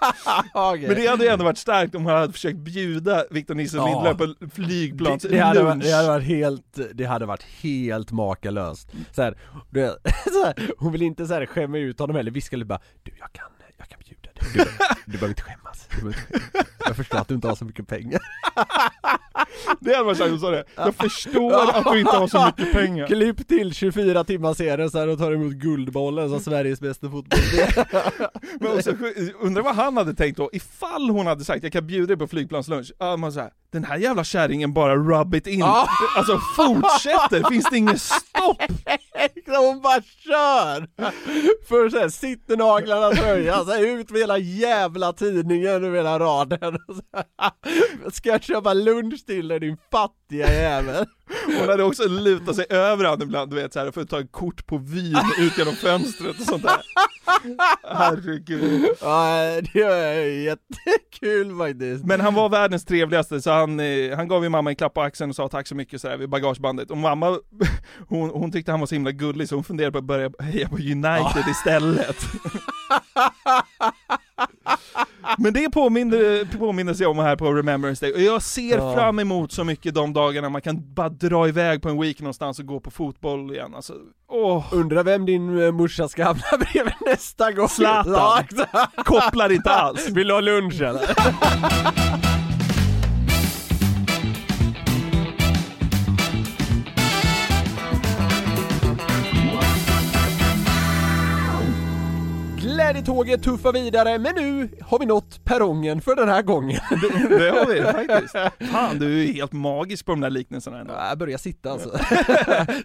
Okej. Men det hade ju ändå varit starkt om han hade försökt bjuda Victor Nilsson Ja. Lindelöf på flygplans det, det, hade varit, det hade varit helt, det hade varit helt makalöst. Så här, du vet, så här, hon vill inte så här skämma ut honom eller viska lite bara Du jag kan, jag kan bjuda dig, du, du behöver inte skämmas, du behöver inte skämmas. Jag förstår att du inte har så mycket pengar Det hade varit sagt, hon sa det. Jag förstår att du inte har så mycket pengar. Klipp till 24 timmar senare så här och tar emot Guldbollen som Sveriges bästa fotbollsspelare Men också, undrar vad han hade tänkt då, ifall hon hade sagt jag kan bjuda dig på flygplanslunch, ja man såhär, den här jävla kärringen bara rub it in, Ja. alltså fortsätter, finns det inget stopp? Hon bara kör! För såhär, sitter naglarna tröja, så ut med hela jävla tidningen över hela raden Ska jag köpa lunch till dig din fattiga jävel? Hon hade också lutat sig över honom ibland, du vet så här, för att ta ett kort på vin ut genom fönstret och sånt där. Herregud. Ja, det är jättekul faktiskt. Men han var världens trevligaste, så han, eh, han gav ju mamma en klapp på axeln och sa tack så mycket sådär vid bagagebandet. Och mamma, hon, hon tyckte han var så himla gullig så hon funderade på att börja heja på United istället. Men det påminner, påminner jag om här på Remembrance Day, och jag ser Ja. fram emot så mycket de dagarna man kan bara dra iväg på en week någonstans och gå på fotboll igen. Alltså, åh. Undrar vem din eh, morsa ska hamna bredvid nästa gång? Zlatan. Ja. Kopplar inte alls. Vill du ha lunch eller? Glädjetåget tuffar vidare, men nu har vi nått perrongen för den här gången. Det, det har vi faktiskt. Fan, du är helt magisk på de där liknelserna ändå. Jag börjar sitta alltså.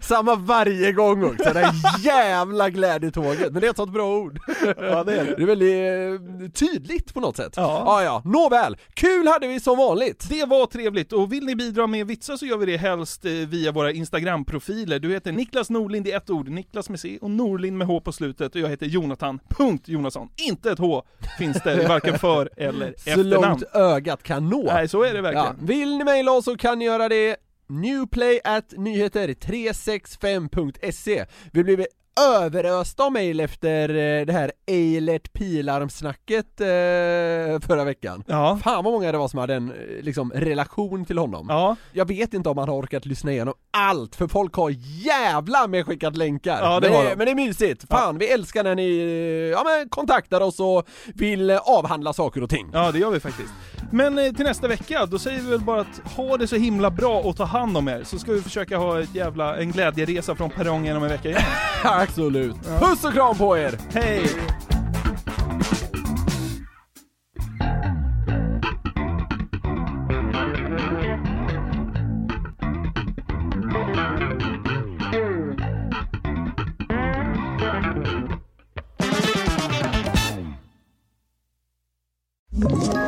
Samma varje gång också, det där jävla glädjetåget. Men det är ett sånt bra ord. Ja, det är det. Det är väldigt eh, tydligt på något sätt. Ja. ja, ja. Nåväl, kul hade vi som vanligt. Det var trevligt, och vill ni bidra med vitsar så gör vi det helst eh, via våra Instagram-profiler. Du heter Niklas Norlind i ett ord, Niklas med C och Norlind med H på slutet och jag heter Jonathan, punkt Jonasson. Inte ett H finns det varken för eller Så efternamn. långt ögat kan nå. Nej, så är det verkligen. Ja, vill ni mejla oss så kan ni göra det newplay at nyheter 365.se Vi blev överösta av mejl efter eh, det här Eilert Pilarm-snacket eh, förra veckan. Ja. Fan vad många det var som hade en eh, liksom, relation till honom. Ja. Jag vet inte om han har orkat lyssna igenom allt, för folk har jävla med skickat länkar. Ja, det men, det, de. men det är mysigt. Fan, vi älskar när ni ja, men kontaktar oss och vill avhandla saker och ting. Ja, det gör vi faktiskt. Men eh, till nästa vecka, då säger vi väl bara att ha det så himla bra och ta hand om er, så ska vi försöka ha ett jävla, en glädjeresa från perrongen om en vecka igen. Absolut. Puss och kram på er! Hej! Ett